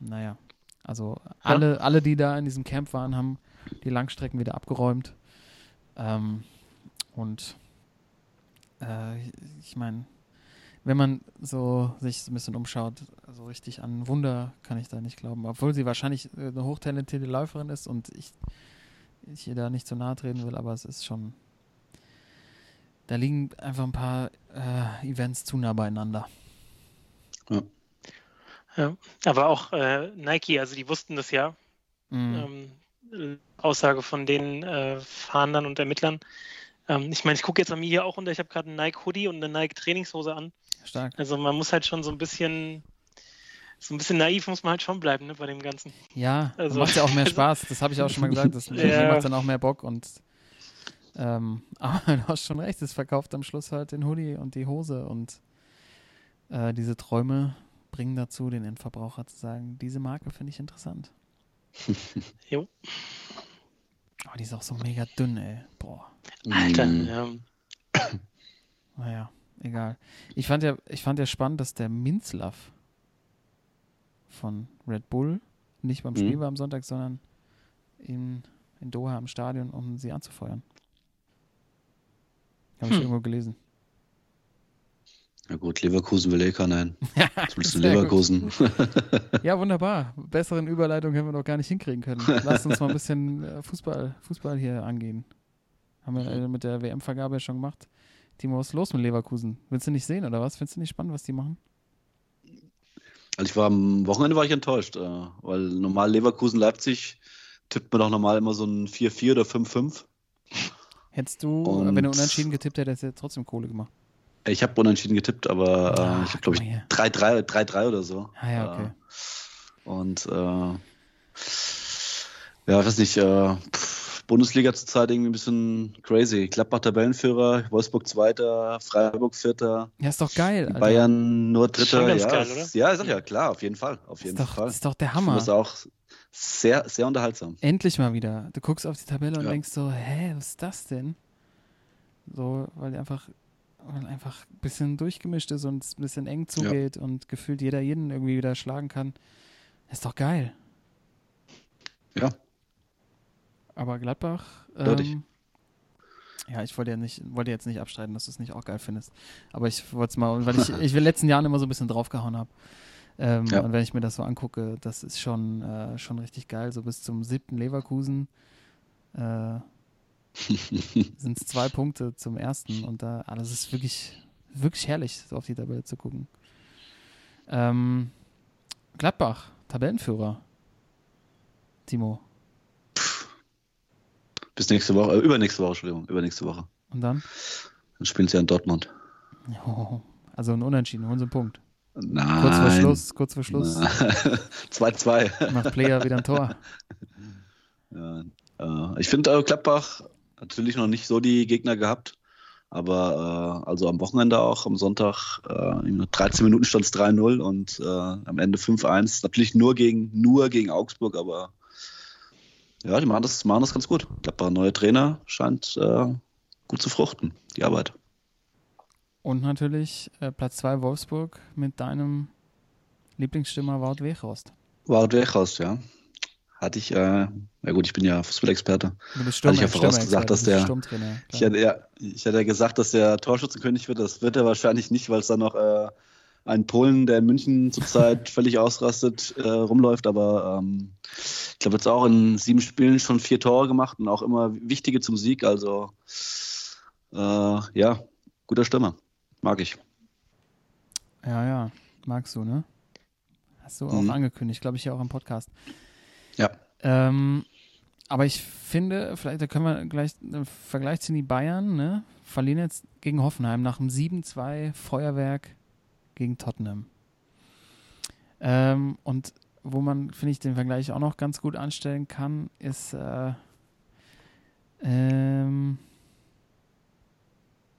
naja. Also alle, alle, die da in diesem Camp waren, haben die Langstrecken wieder abgeräumt. Ähm, und äh, ich meine, wenn man so sich so ein bisschen umschaut, so richtig an Wunder kann ich da nicht glauben. Obwohl sie wahrscheinlich äh, eine hochtalentierte Läuferin ist und ich, ich ihr da nicht zu nahe treten will, aber es ist schon. Da liegen einfach ein paar äh, Events zu nah beieinander.
Ja. ja aber auch äh, Nike, also die wussten das ja. Mhm. Ähm, Aussage von den äh, Fahndern und Ermittlern. Ähm, ich meine, ich gucke jetzt an mir hier auch unter, ich habe gerade einen Nike Hoodie und eine Nike Trainingshose an.
Stark.
Also man muss halt schon so ein bisschen, so ein bisschen naiv muss man halt schon bleiben, ne, bei dem Ganzen.
Ja, also, macht ja auch mehr Spaß, das habe ich auch schon mal gesagt, das ja. macht dann auch mehr Bock und ähm, aber du hast schon recht, es verkauft am Schluss halt den Hoodie und die Hose und äh, diese Träume bringen dazu, den Endverbraucher zu sagen, diese Marke finde ich interessant.
jo.
Oh, die ist auch so mega dünn, ey. Boah.
Alter, mm. ja.
Naja egal. Ich fand ja, ich fand ja spannend, dass der Minzlaff von Red Bull nicht beim Spiel mhm. war am Sonntag, sondern in, in Doha im Stadion, um sie anzufeuern. Habe ich hm. irgendwo gelesen.
Ja gut, Leverkusen will eh keiner Zumindest Leverkusen.
ja, wunderbar. Besseren Überleitung hätten wir noch gar nicht hinkriegen können. Lass uns mal ein bisschen äh, Fußball, Fußball hier angehen. Haben wir äh, mit der WM-Vergabe ja schon gemacht. Timo, was ist los mit Leverkusen? Willst du nicht sehen oder was? Findest du nicht spannend, was die machen?
Also ich war am Wochenende war ich enttäuscht, äh, weil normal Leverkusen Leipzig tippt man doch normal immer so ein 4-4 oder 5-5.
Hättest du, Und wenn du unentschieden getippt hättest, hättest du trotzdem Kohle gemacht.
Ich habe unentschieden getippt, aber äh, ich habe glaube ich 3-3 oder so.
Ah ja, okay.
Äh, und äh, ja, weiß nicht, äh, pff, Bundesliga zurzeit irgendwie ein bisschen crazy. Gladbach Tabellenführer, Wolfsburg Zweiter, Freiburg Vierter.
Ja, ist doch geil.
Alter. Bayern nur Dritter.
ja, geil, oder?
ja, ist doch ja klar, auf jeden Fall. Auf jeden
ist doch,
Fall.
ist doch der Hammer.
Das ist auch sehr, sehr unterhaltsam.
Endlich mal wieder. Du guckst auf die Tabelle und ja. denkst so, hä, was ist das denn? So, weil die einfach, weil einfach ein bisschen durchgemischt ist und es ein bisschen eng zugeht ja. und gefühlt jeder jeden irgendwie wieder schlagen kann. Ist doch geil.
Ja,
aber Gladbach. Ähm, ja, ich wollte ja nicht, wollte jetzt nicht abstreiten, dass du es nicht auch geil findest. Aber ich wollte es mal, weil ich, ich in den letzten Jahren immer so ein bisschen draufgehauen habe. Ähm,
Ja.
Und wenn ich mir das so angucke, das ist schon, äh, schon richtig geil. So bis zum siebten Leverkusen äh, sind es zwei Punkte zum ersten und da, ah, das ist wirklich, wirklich herrlich, so auf die Tabelle zu gucken. Ähm, Gladbach, Tabellenführer. Timo.
Bis nächste Woche, äh, übernächste Woche, Entschuldigung, übernächste Woche.
Und dann?
Dann spielen sie ja in Dortmund.
Oh, also ein Unentschieden, holen sie einen Punkt.
Nein.
Kurz vor Schluss, kurz vor Schluss
2-2.
macht Player wieder ein Tor.
Ja, äh, ich finde äh, Gladbach natürlich noch nicht so die Gegner gehabt, aber äh, also am Wochenende auch, am Sonntag, äh, in 13 Minuten stand es 3-0 und äh, am Ende 5-1. Natürlich nur gegen, nur gegen Augsburg, aber ja, die machen das, machen das ganz gut. Gladbach, neuer Trainer, scheint äh, gut zu fruchten, die Arbeit.
Und natürlich äh, Platz 2 Wolfsburg mit deinem Lieblingsstimmer Wout Weghorst.
War Weghorst, ja. Hatte ich, äh, ja gut, ich bin ja Fußballexperte.
Du bist
Hatte ich ja
Stürmer-
vorausgesagt, dass
Stürmer-
der- Ich hätte, ja, ich hätte ja gesagt, dass der Torschützenkönig wird. Das wird er wahrscheinlich nicht, weil es da noch äh, einen Polen, der in München zurzeit völlig ausrastet, äh, rumläuft. Aber ähm, ich glaube, jetzt auch in sieben Spielen schon vier Tore gemacht und auch immer wichtige zum Sieg. Also äh, ja, guter Stürmer. Mag ich.
Ja, ja, magst du, ne? Hast du auch
Mhm.
angekündigt, glaube ich, ja auch im Podcast.
Ja.
Ähm, aber ich finde, vielleicht da können wir gleich einen Vergleich ziehen, die Bayern, ne? Verlieren jetzt gegen Hoffenheim nach einem 7-2 Feuerwerk gegen Tottenham. Ähm, und wo man, finde ich, den Vergleich auch noch ganz gut anstellen kann, ist äh, ähm,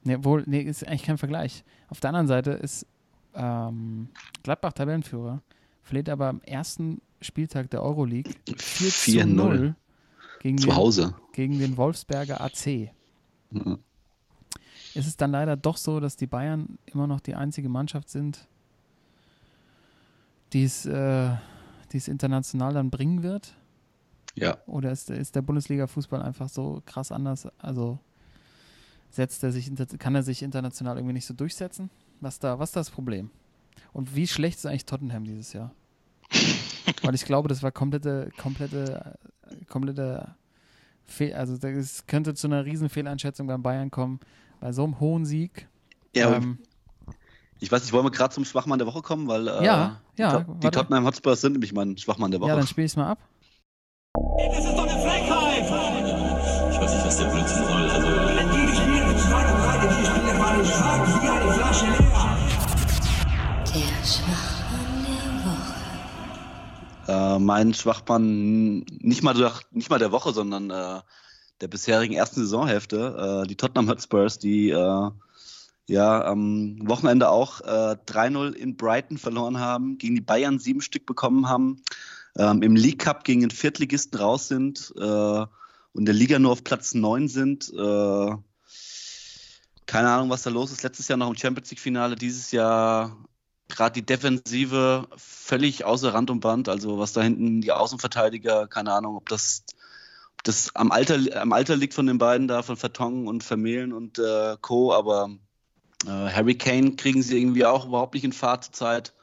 ne, wohl, nee, ist eigentlich kein Vergleich. Auf der anderen Seite ist ähm, Gladbach Tabellenführer, verliert aber am ersten Spieltag der Euroleague 4 zu
4-0
0 gegen
Zu
den,
Hause.
gegen den Wolfsberger AC.
Mhm.
Ist es dann leider doch so, dass die Bayern immer noch die einzige Mannschaft sind, die es, äh, die es international dann bringen wird?
Ja.
Oder ist, ist der Bundesliga-Fußball einfach so krass anders? Also setzt er sich, kann er sich international irgendwie nicht so durchsetzen? Was da, was ist das Problem? Und wie schlecht ist eigentlich Tottenham dieses Jahr? Weil ich glaube, das war komplette, komplette, komplette Fehl, also es könnte zu einer riesen Fehleinschätzung beim Bayern kommen. Bei so einem hohen Sieg.
Ja,
ähm,
ich weiß nicht, wollen wir gerade zum Schwachmann der Woche kommen, weil äh,
Ja,
die,
ja,
Tot- die. Tottenham Hotspurs sind nämlich mein Schwachmann der Woche.
ja, dann spiele ich es mal ab.
Das ist doch eine Frechheit!
Ich weiß nicht, was der Blödsinn soll. Also,
Die spielen weit und breit, die spielen mal schrank wie eine Flasche leer.
Der Schwachmann der Woche.
Äh, mein Schwachmann nicht mal, der, nicht mal der Woche, sondern äh, der bisherigen ersten Saisonhälfte. Äh, die Tottenham Hotspurs, die äh, ja am Wochenende auch äh, 3-0 in Brighton verloren haben, gegen die Bayern sieben Stück bekommen haben, ähm, im League Cup gegen den Viertligisten raus sind äh, und der Liga nur auf Platz 9 sind. Äh, keine Ahnung, was da los ist. Letztes Jahr noch im Champions League-Finale, dieses Jahr gerade die Defensive völlig außer Rand und Band. Also was da hinten die Außenverteidiger, keine Ahnung, ob das, das am, Alter, am Alter liegt von den beiden da, von Vertongen und Vermehlen und äh, Co. Aber äh, Harry Kane kriegen sie irgendwie auch überhaupt nicht in Fahrt zur Zeit.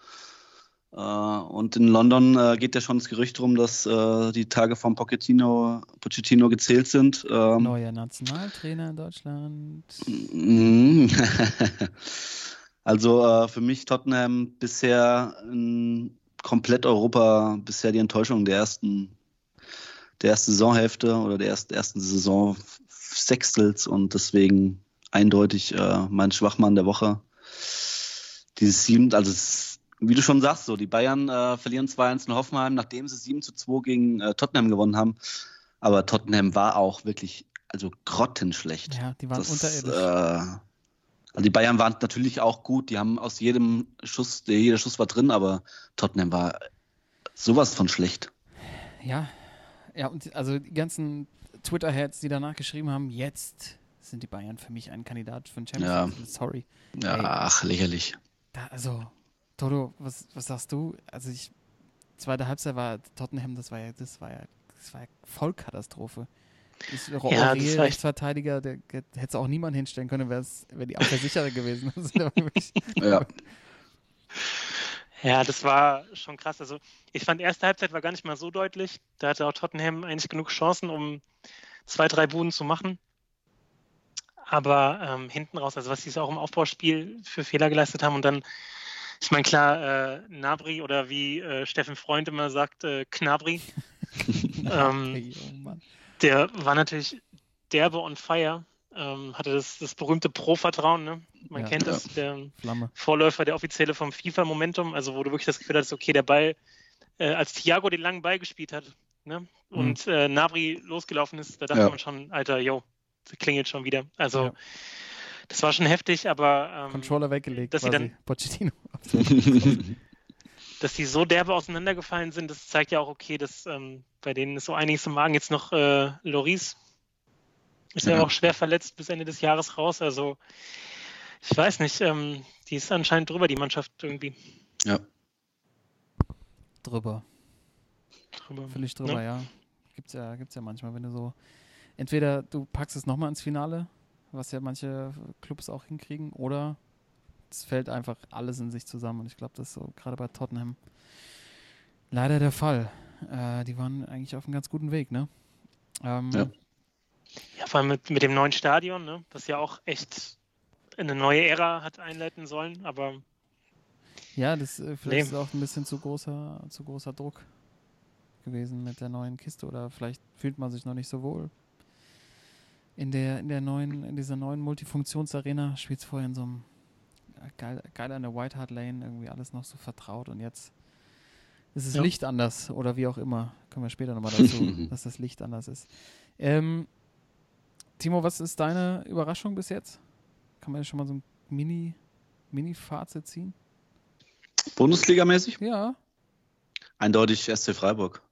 Äh, und in London äh, geht ja schon das Gerücht rum, dass äh, die Tage von Pochettino, Pochettino gezählt sind. Ähm,
Neuer Nationaltrainer in Deutschland.
Mhm. Also äh, für mich Tottenham bisher in komplett Europa bisher die Enttäuschung der ersten der ersten Saisonhälfte oder der ersten, ersten Saison Sechstels und deswegen eindeutig äh, mein Schwachmann der Woche. Dieses sieben, also wie du schon sagst, so die Bayern äh, verlieren 2-1 in Hoffenheim, nachdem sie 7 zu 2 gegen äh, Tottenham gewonnen haben. Aber Tottenham war auch wirklich also grottenschlecht.
Ja, die waren
Das,
unterirdisch.
Äh, also die Bayern waren natürlich auch gut. Die haben aus jedem Schuss, der, jeder Schuss war drin, aber Tottenham war sowas von schlecht.
Ja, ja, und also die ganzen Twitter-Heads, die danach geschrieben haben, jetzt sind die Bayern für mich ein Kandidat für den Champions
Ja.
League. Sorry.
Ja,
Ey.
ach, lächerlich.
Da, also, Toto, was, was sagst du? Also ich, zweite Halbzeit war Tottenham, das war ja, das war ja, das war ja Vollkatastrophe. Ich,
Ja, das
Aurier,
echt-
Rechtsverteidiger, der, der hätte es auch niemand hinstellen können, wäre wär die Abwehr sicherer gewesen. Das
Ja.
Ja, das war schon krass. Also ich fand, erste Halbzeit war gar nicht mal so deutlich. Da hatte auch Tottenham eigentlich genug Chancen, um zwei, drei Buden zu machen. Aber ähm, hinten raus, also was sie auch im Aufbauspiel für Fehler geleistet haben und dann, ich meine, klar, äh, Nabri oder wie äh, Steffen Freund immer sagt, äh, Knabri, ähm, oh der war natürlich derbe on fire, ähm, hatte das, das berühmte Pro-Vertrauen, ne? man ja, kennt es, der Flamme. Vorläufer, der offizielle vom FIFA-Momentum, also wo du wirklich das Gefühl hast, okay, der Ball, äh, als Thiago den langen Ball gespielt hat ne? Mhm. und mhm. äh, Nabri losgelaufen ist, da dachte ja. man schon, Alter, yo, klingelt schon wieder. Also ja. das war schon heftig, aber
ähm, Controller weggelegt,
dass sie dann
Pochettino.
dass die so derbe auseinandergefallen sind, das zeigt ja auch, okay, dass ähm, bei denen ist so einiges im Magen. Jetzt noch äh, Loris ist ja. ja auch schwer verletzt bis Ende des Jahres raus. Also ich weiß nicht, ähm, die ist anscheinend drüber, die Mannschaft irgendwie.
Ja.
Drüber. Drüber. Völlig drüber, ja. ja. Gibt's ja, gibt's ja manchmal, wenn du so entweder du packst es nochmal ins Finale, was ja manche Clubs auch hinkriegen, oder es fällt einfach alles in sich zusammen. Und ich glaube, das ist so gerade bei Tottenham leider der Fall. Äh, die waren eigentlich auf einem ganz guten Weg, ne?
Ähm, ja. Ja. vor allem mit, mit dem neuen Stadion, ne? Das ja auch echt eine neue Ära hat einleiten sollen, aber.
Ja, das äh, vielleicht nee. ist auch ein bisschen zu großer, zu großer Druck gewesen mit der neuen Kiste oder vielleicht fühlt man sich noch nicht so wohl in der, in der neuen, in dieser neuen Multifunktionsarena spielt es vorher in so einem geil, geil an der White Hart Lane, irgendwie alles noch so vertraut und jetzt ist das ja. Licht anders oder wie auch immer. Kommen wir später nochmal dazu, dass das Licht anders ist. Ähm, Timo, was ist deine Überraschung bis jetzt? Kann man ja schon mal so ein Mini, Mini-Fazit ziehen?
Bundesligamäßig?
Ja.
Eindeutig SC Freiburg.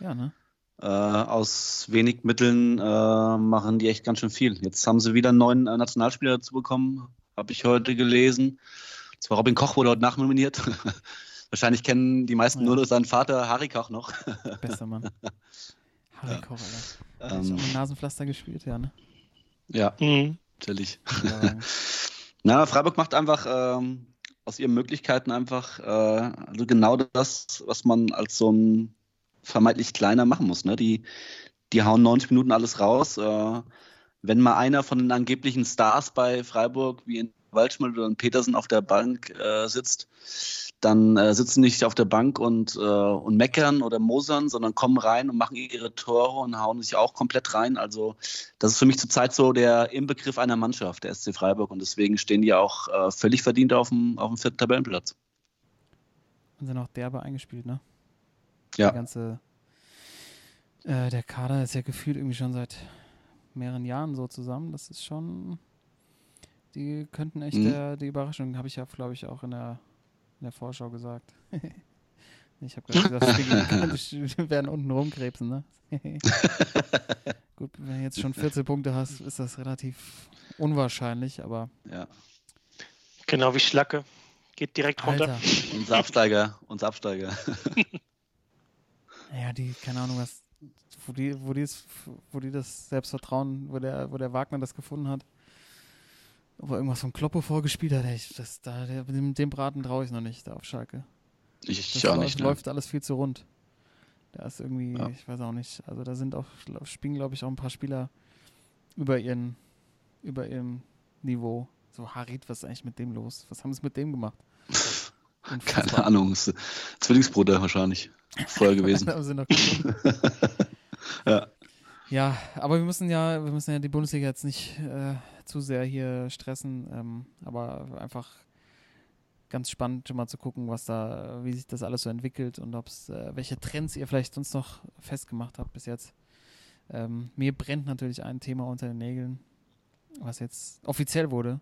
Ja, ne?
Äh, aus wenig Mitteln äh, machen die echt ganz schön viel. Jetzt haben sie wieder einen neuen äh, Nationalspieler dazu bekommen, habe ich heute gelesen. Zwar Robin Koch wurde heute nachnominiert. Wahrscheinlich kennen die meisten ja. nur seinen Vater Harry Koch noch.
Bester Mann. Harry ja. Koch, Alter. Ähm, mit Nasenpflaster gespielt, ja, ne?
Ja, mhm. natürlich. Ja. Na, Freiburg macht einfach ähm, aus ihren Möglichkeiten einfach äh, also genau das, was man als so ein vermeintlich kleiner machen muss. Ne? Die, die hauen 90 Minuten alles raus. Äh, wenn mal einer von den angeblichen Stars bei Freiburg, wie in Waldschmidt oder in Petersen, auf der Bank äh, sitzt, dann äh, sitzen nicht auf der Bank und, äh, und meckern oder mosern, sondern kommen rein und machen ihre Tore und hauen sich auch komplett rein. Also das ist für mich zurzeit so der Inbegriff einer Mannschaft, der SC Freiburg. Und deswegen stehen die auch äh, völlig verdient auf dem, auf dem vierten Tabellenplatz.
Und sind auch derbe eingespielt, ne?
Ja.
Der ganze, äh, der Kader ist ja gefühlt irgendwie schon seit mehreren Jahren so zusammen. Das ist schon, die könnten echt mhm. der, die Überraschung, habe ich ja, glaube ich, auch in der, in der Vorschau gesagt. ich habe gerade gesagt, wir werden unten rumkrebsen, ne? Gut, wenn du jetzt schon 14 Punkte hast, ist das relativ unwahrscheinlich, aber.
Ja.
Genau wie Schlacke. Geht direkt runter. Alter.
Unser Absteiger, unser Absteiger.
Ja, die, keine Ahnung, was, wo die, wo die, wo die das Selbstvertrauen, wo der, wo der Wagner das gefunden hat, ob er irgendwas von Kloppo vorgespielt hat, ey, das, da, dem, dem Braten traue ich noch nicht, da auf Schalke.
Ich, ich auch nicht.
Das läuft ne? alles viel zu rund. Da ist irgendwie, ja. ich weiß auch nicht, also da sind auch, spielen glaube ich auch ein paar Spieler über ihren, über ihrem Niveau. So, Harit, was ist eigentlich mit dem los? Was haben sie mit dem gemacht?
Keine Ahnung, Zwillingsbruder wahrscheinlich vorher gewesen.
ja. ja, aber wir müssen ja, wir müssen ja die Bundesliga jetzt nicht äh, zu sehr hier stressen, ähm, aber einfach ganz spannend schon mal zu gucken, was da, wie sich das alles so entwickelt und ob es, äh, welche Trends ihr vielleicht sonst noch festgemacht habt bis jetzt. Ähm, mir brennt natürlich ein Thema unter den Nägeln, was jetzt offiziell wurde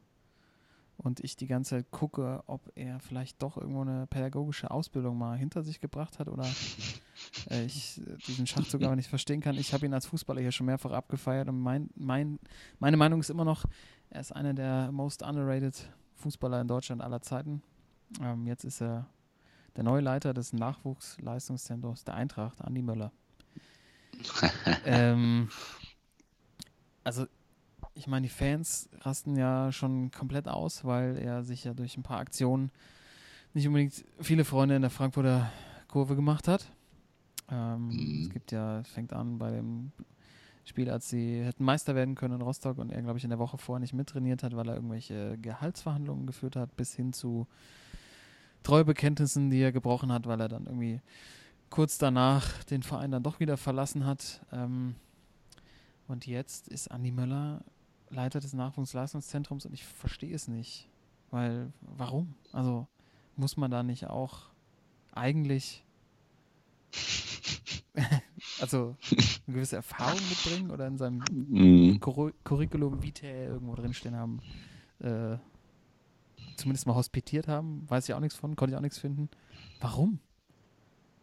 und ich die ganze Zeit gucke, ob er vielleicht doch irgendwo eine pädagogische Ausbildung mal hinter sich gebracht hat oder äh, ich äh, diesen Schachzug aber nicht verstehen kann. Ich habe ihn als Fußballer hier schon mehrfach abgefeiert und mein, mein, meine Meinung ist immer noch, er ist einer der most underrated Fußballer in Deutschland aller Zeiten. Ähm, jetzt ist er der neue Leiter des Nachwuchsleistungszentrums der Eintracht, Andi Möller. ähm, also ich meine, die Fans rasten ja schon komplett aus, weil er sich ja durch ein paar Aktionen nicht unbedingt viele Freunde in der Frankfurter Kurve gemacht hat. Ähm,
Mhm.
Es gibt ja, es fängt an bei dem Spiel, als sie hätten Meister werden können in Rostock und er, glaube ich, in der Woche vorher nicht mittrainiert hat, weil er irgendwelche Gehaltsverhandlungen geführt hat, bis hin zu Treubekenntnissen, die er gebrochen hat, weil er dann irgendwie kurz danach den Verein dann doch wieder verlassen hat. Ähm, und jetzt ist Andi Möller Leiter des Nachwuchsleistungszentrums und ich verstehe es nicht. Weil, warum? Also, muss man da nicht auch eigentlich also eine gewisse Erfahrung mitbringen oder in seinem
Mhm.
Curri- Curriculum Vitae irgendwo drinstehen haben, äh, zumindest mal hospitiert haben, weiß ich auch nichts von, konnte ich auch nichts finden. Warum?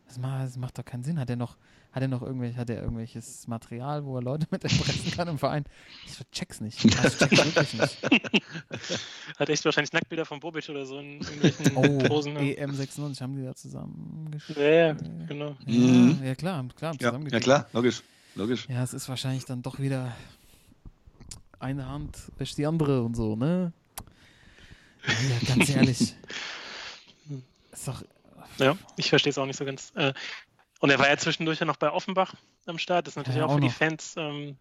Das macht, das macht doch keinen Sinn. Hat er noch, hat er noch irgendwelche, hat er irgendwelches Material, wo er Leute mit erpressen kann im Verein? Ich check's nicht. Also ich check's wirklich nicht.
Hat echt wahrscheinlich Nacktbilder von Bobic oder so in irgendwelchen
Oh,
Posen. Ne?
EM96 haben die da zusammen
Ja, ja, genau.
Ja,
Mhm.
ja, klar, haben- klar, haben
Ja, ja klar, logisch. Logisch.
Ja, es ist wahrscheinlich dann doch wieder eine Hand wäscht die andere und so, ne? Ja, ganz ehrlich. Ist doch.
Ja, ich verstehe es auch nicht so ganz. Äh, Und er war ja zwischendurch ja noch bei Offenbach am Start. Das ist natürlich
Ja,
auch,
auch
für die
noch.
Fans ähm,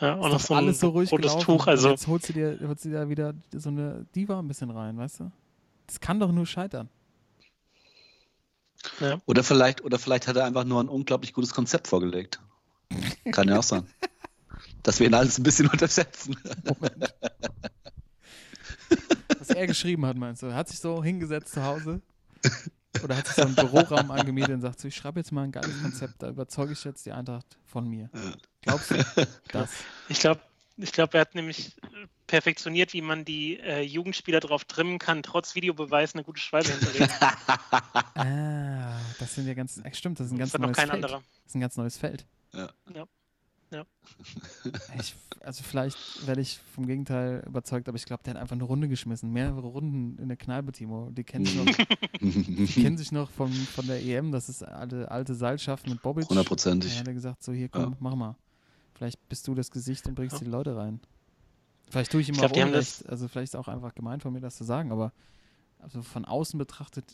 ja, auch noch so ein
alles so ruhig
rotes
gelaufen.
Tuch.
und
Also
jetzt holst du dir, holst du dir da wieder so eine Diva ein bisschen rein, weißt du? Das kann doch nur scheitern.
Oder vielleicht, oder vielleicht hat er einfach nur ein unglaublich gutes Konzept vorgelegt. Kann ja auch sein. Dass wir ihn alles ein bisschen unterschätzen.
Was er geschrieben hat, meinst du? Er hat sich so hingesetzt zu Hause oder hat sich so einen Büroraum angemietet und sagt so, ich schreibe jetzt mal ein geiles Konzept, da überzeuge ich jetzt die Eintracht von mir. Glaubst du das?
ich glaube, ich glaub, er hat nämlich perfektioniert, wie man die äh, Jugendspieler darauf trimmen kann, trotz Videobeweis eine gute Schwalbe hinzulegen.
Ah, das sind ja ganz, stimmt, das ist ein ganz
das
neues
kein
Feld.
anderer.
Das ist ein ganz neues Feld.
Ja.
Ja. Ja.
Ich, also vielleicht werde ich vom Gegenteil überzeugt, aber ich glaube, der hat einfach eine Runde geschmissen. Mehrere Runden in der Kneipe, Timo. Die kennen sich noch, die kennen sich noch von, von der EM, das ist alte, alte Seilschaft mit Bobic. Da
Hundertprozentig.
hat er gesagt, so hier, komm,
Ja.
mach mal. Vielleicht bist du das Gesicht und bringst
Ja.
die Leute rein. Vielleicht tue ich ihm
Ich
auch
glaub, haben
Unrecht. Also vielleicht ist auch einfach gemein von mir, das zu sagen, aber also von außen betrachtet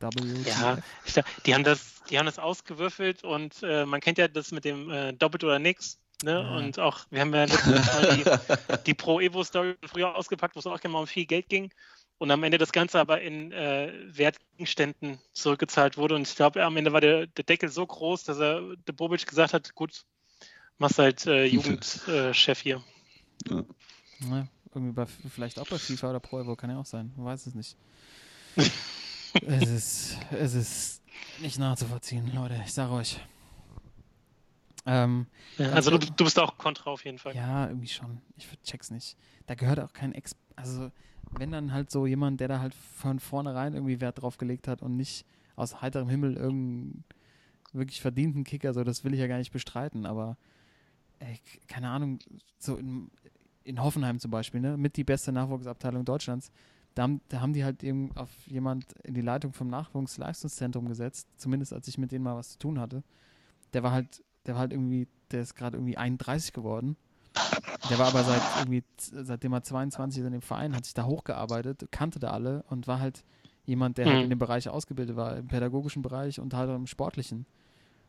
WTF.
Ja, ich die haben das, die haben das ausgewürfelt und äh, man kennt ja das mit dem äh, Doppelt oder nix. Ne?
Ja.
Und auch, wir haben ja Mal die, die Pro-Evo-Story früher ausgepackt, wo es auch immer um viel Geld ging. Und am Ende das Ganze aber in äh, Wertgegenständen zurückgezahlt wurde. Und ich glaube, am Ende war der, der Deckel so groß, dass er der Bobic gesagt hat, gut, machst halt äh, Jugendchef hier.
Ja, irgendwie bei, vielleicht auch bei FIFA oder Pro Evo, kann ja auch sein. Man weiß es nicht. es, ist, es ist nicht nachzuvollziehen, Leute. Ich sage euch. Ähm,
Ja, also du, du bist auch kontra auf jeden Fall.
ja, irgendwie schon. Ich check's nicht. Da gehört auch kein Ex. Also, wenn dann halt so jemand, der da halt von vornherein irgendwie Wert drauf gelegt hat und nicht aus heiterem Himmel irgendeinen wirklich verdienten Kicker, so das will ich ja gar nicht bestreiten, aber ey, keine Ahnung, so in, in Hoffenheim zum Beispiel, ne, mit die beste Nachwuchsabteilung Deutschlands, da haben, da haben die halt eben auf jemand in die Leitung vom Nachwuchsleistungszentrum gesetzt, zumindest als ich mit denen mal was zu tun hatte. Der war halt, der war halt irgendwie, der ist gerade irgendwie 31 geworden. Der war aber seit irgendwie, seitdem er 22 ist in dem Verein, hat sich da hochgearbeitet, kannte da alle und war halt jemand, der halt
Mhm.
in dem Bereich ausgebildet war, im pädagogischen Bereich und halt auch im sportlichen.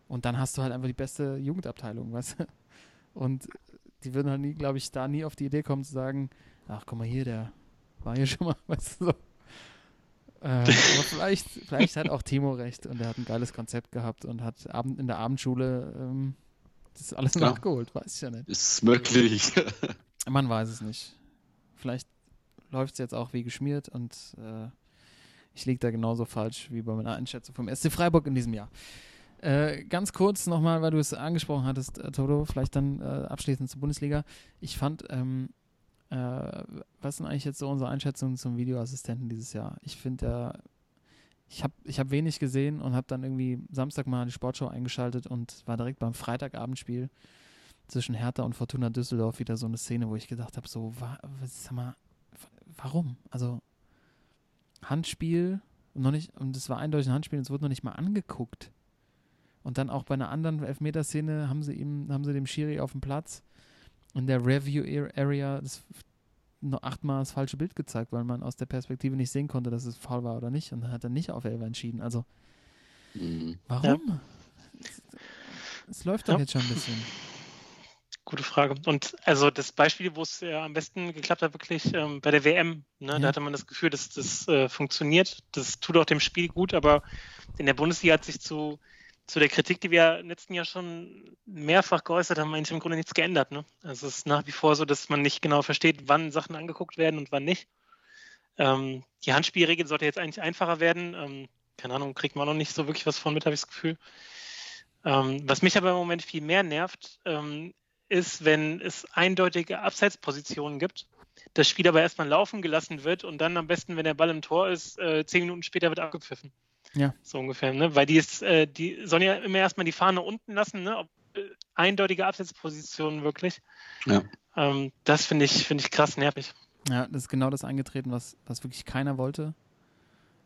Und dann hast du halt einfach die beste Jugendabteilung, weißt du? Und die würden halt nie, glaube ich, da nie auf die Idee kommen zu sagen, ach guck mal hier, der war hier schon mal, weißt du so. Äh, aber vielleicht, vielleicht hat auch Timo recht und er hat ein geiles Konzept gehabt und hat Abend, in der Abendschule ähm, das alles
Ja.
nachgeholt, weiß ich ja nicht.
Ist möglich.
Man weiß es nicht. Vielleicht läuft es jetzt auch wie geschmiert und äh, ich liege da genauso falsch wie bei meiner Einschätzung vom SC Freiburg in diesem Jahr. Äh, ganz kurz nochmal, weil du es angesprochen hattest, äh, Toto, vielleicht dann äh, abschließend zur Bundesliga. Ich fand, ähm, äh, was sind eigentlich jetzt so unsere Einschätzungen zum Videoassistenten dieses Jahr? Ich finde ja, ich habe ich hab wenig gesehen und habe dann irgendwie Samstag mal die Sportschau eingeschaltet und war direkt beim Freitagabendspiel zwischen Hertha und Fortuna Düsseldorf wieder so eine Szene, wo ich gedacht habe, so, wa sag mal, wa- warum? Also Handspiel und noch nicht, und es war eindeutig ein Handspiel und es wurde noch nicht mal angeguckt. Und dann auch bei einer anderen Elfmeterszene haben sie ihm, haben sie dem Schiri auf dem Platz in der Review Area das noch achtmal das falsche Bild gezeigt, weil man aus der Perspektive nicht sehen konnte, dass es faul war oder nicht. Und dann hat er nicht auf Elfer entschieden. Also,
Mhm.
warum? Es, es läuft doch
Ja.
jetzt schon ein bisschen.
Gute Frage. Und also das Beispiel, wo es äh, am besten geklappt hat, wirklich ähm, bei der WM, ne,
Ja.
da hatte man das Gefühl, dass das äh, funktioniert. Das tut auch dem Spiel gut, aber in der Bundesliga hat sich zu, zu der Kritik, die wir im letzten Jahr schon mehrfach geäußert haben, eigentlich im Grunde nichts geändert. Ne? Also es ist nach wie vor so, dass man nicht genau versteht, wann Sachen angeguckt werden und wann nicht. Ähm, die Handspielregel sollte jetzt eigentlich einfacher werden. Ähm, keine Ahnung, kriegt man noch nicht so wirklich was von mit, habe ich das Gefühl. Ähm, was mich aber im Moment viel mehr nervt, ähm, ist, wenn es eindeutige Abseitspositionen gibt, das Spiel aber erstmal laufen gelassen wird und dann am besten, wenn der Ball im Tor ist, äh, zehn Minuten später wird abgepfiffen.
Ja.
So ungefähr, ne? Weil die ist, äh, die sollen ja immer erstmal die Fahne unten lassen, ne? Ob, äh, eindeutige Abseitspositionen wirklich.
Ja.
Ähm, das finde ich, finde ich krass nervig.
Ja, das ist genau das eingetreten, was, was wirklich keiner wollte.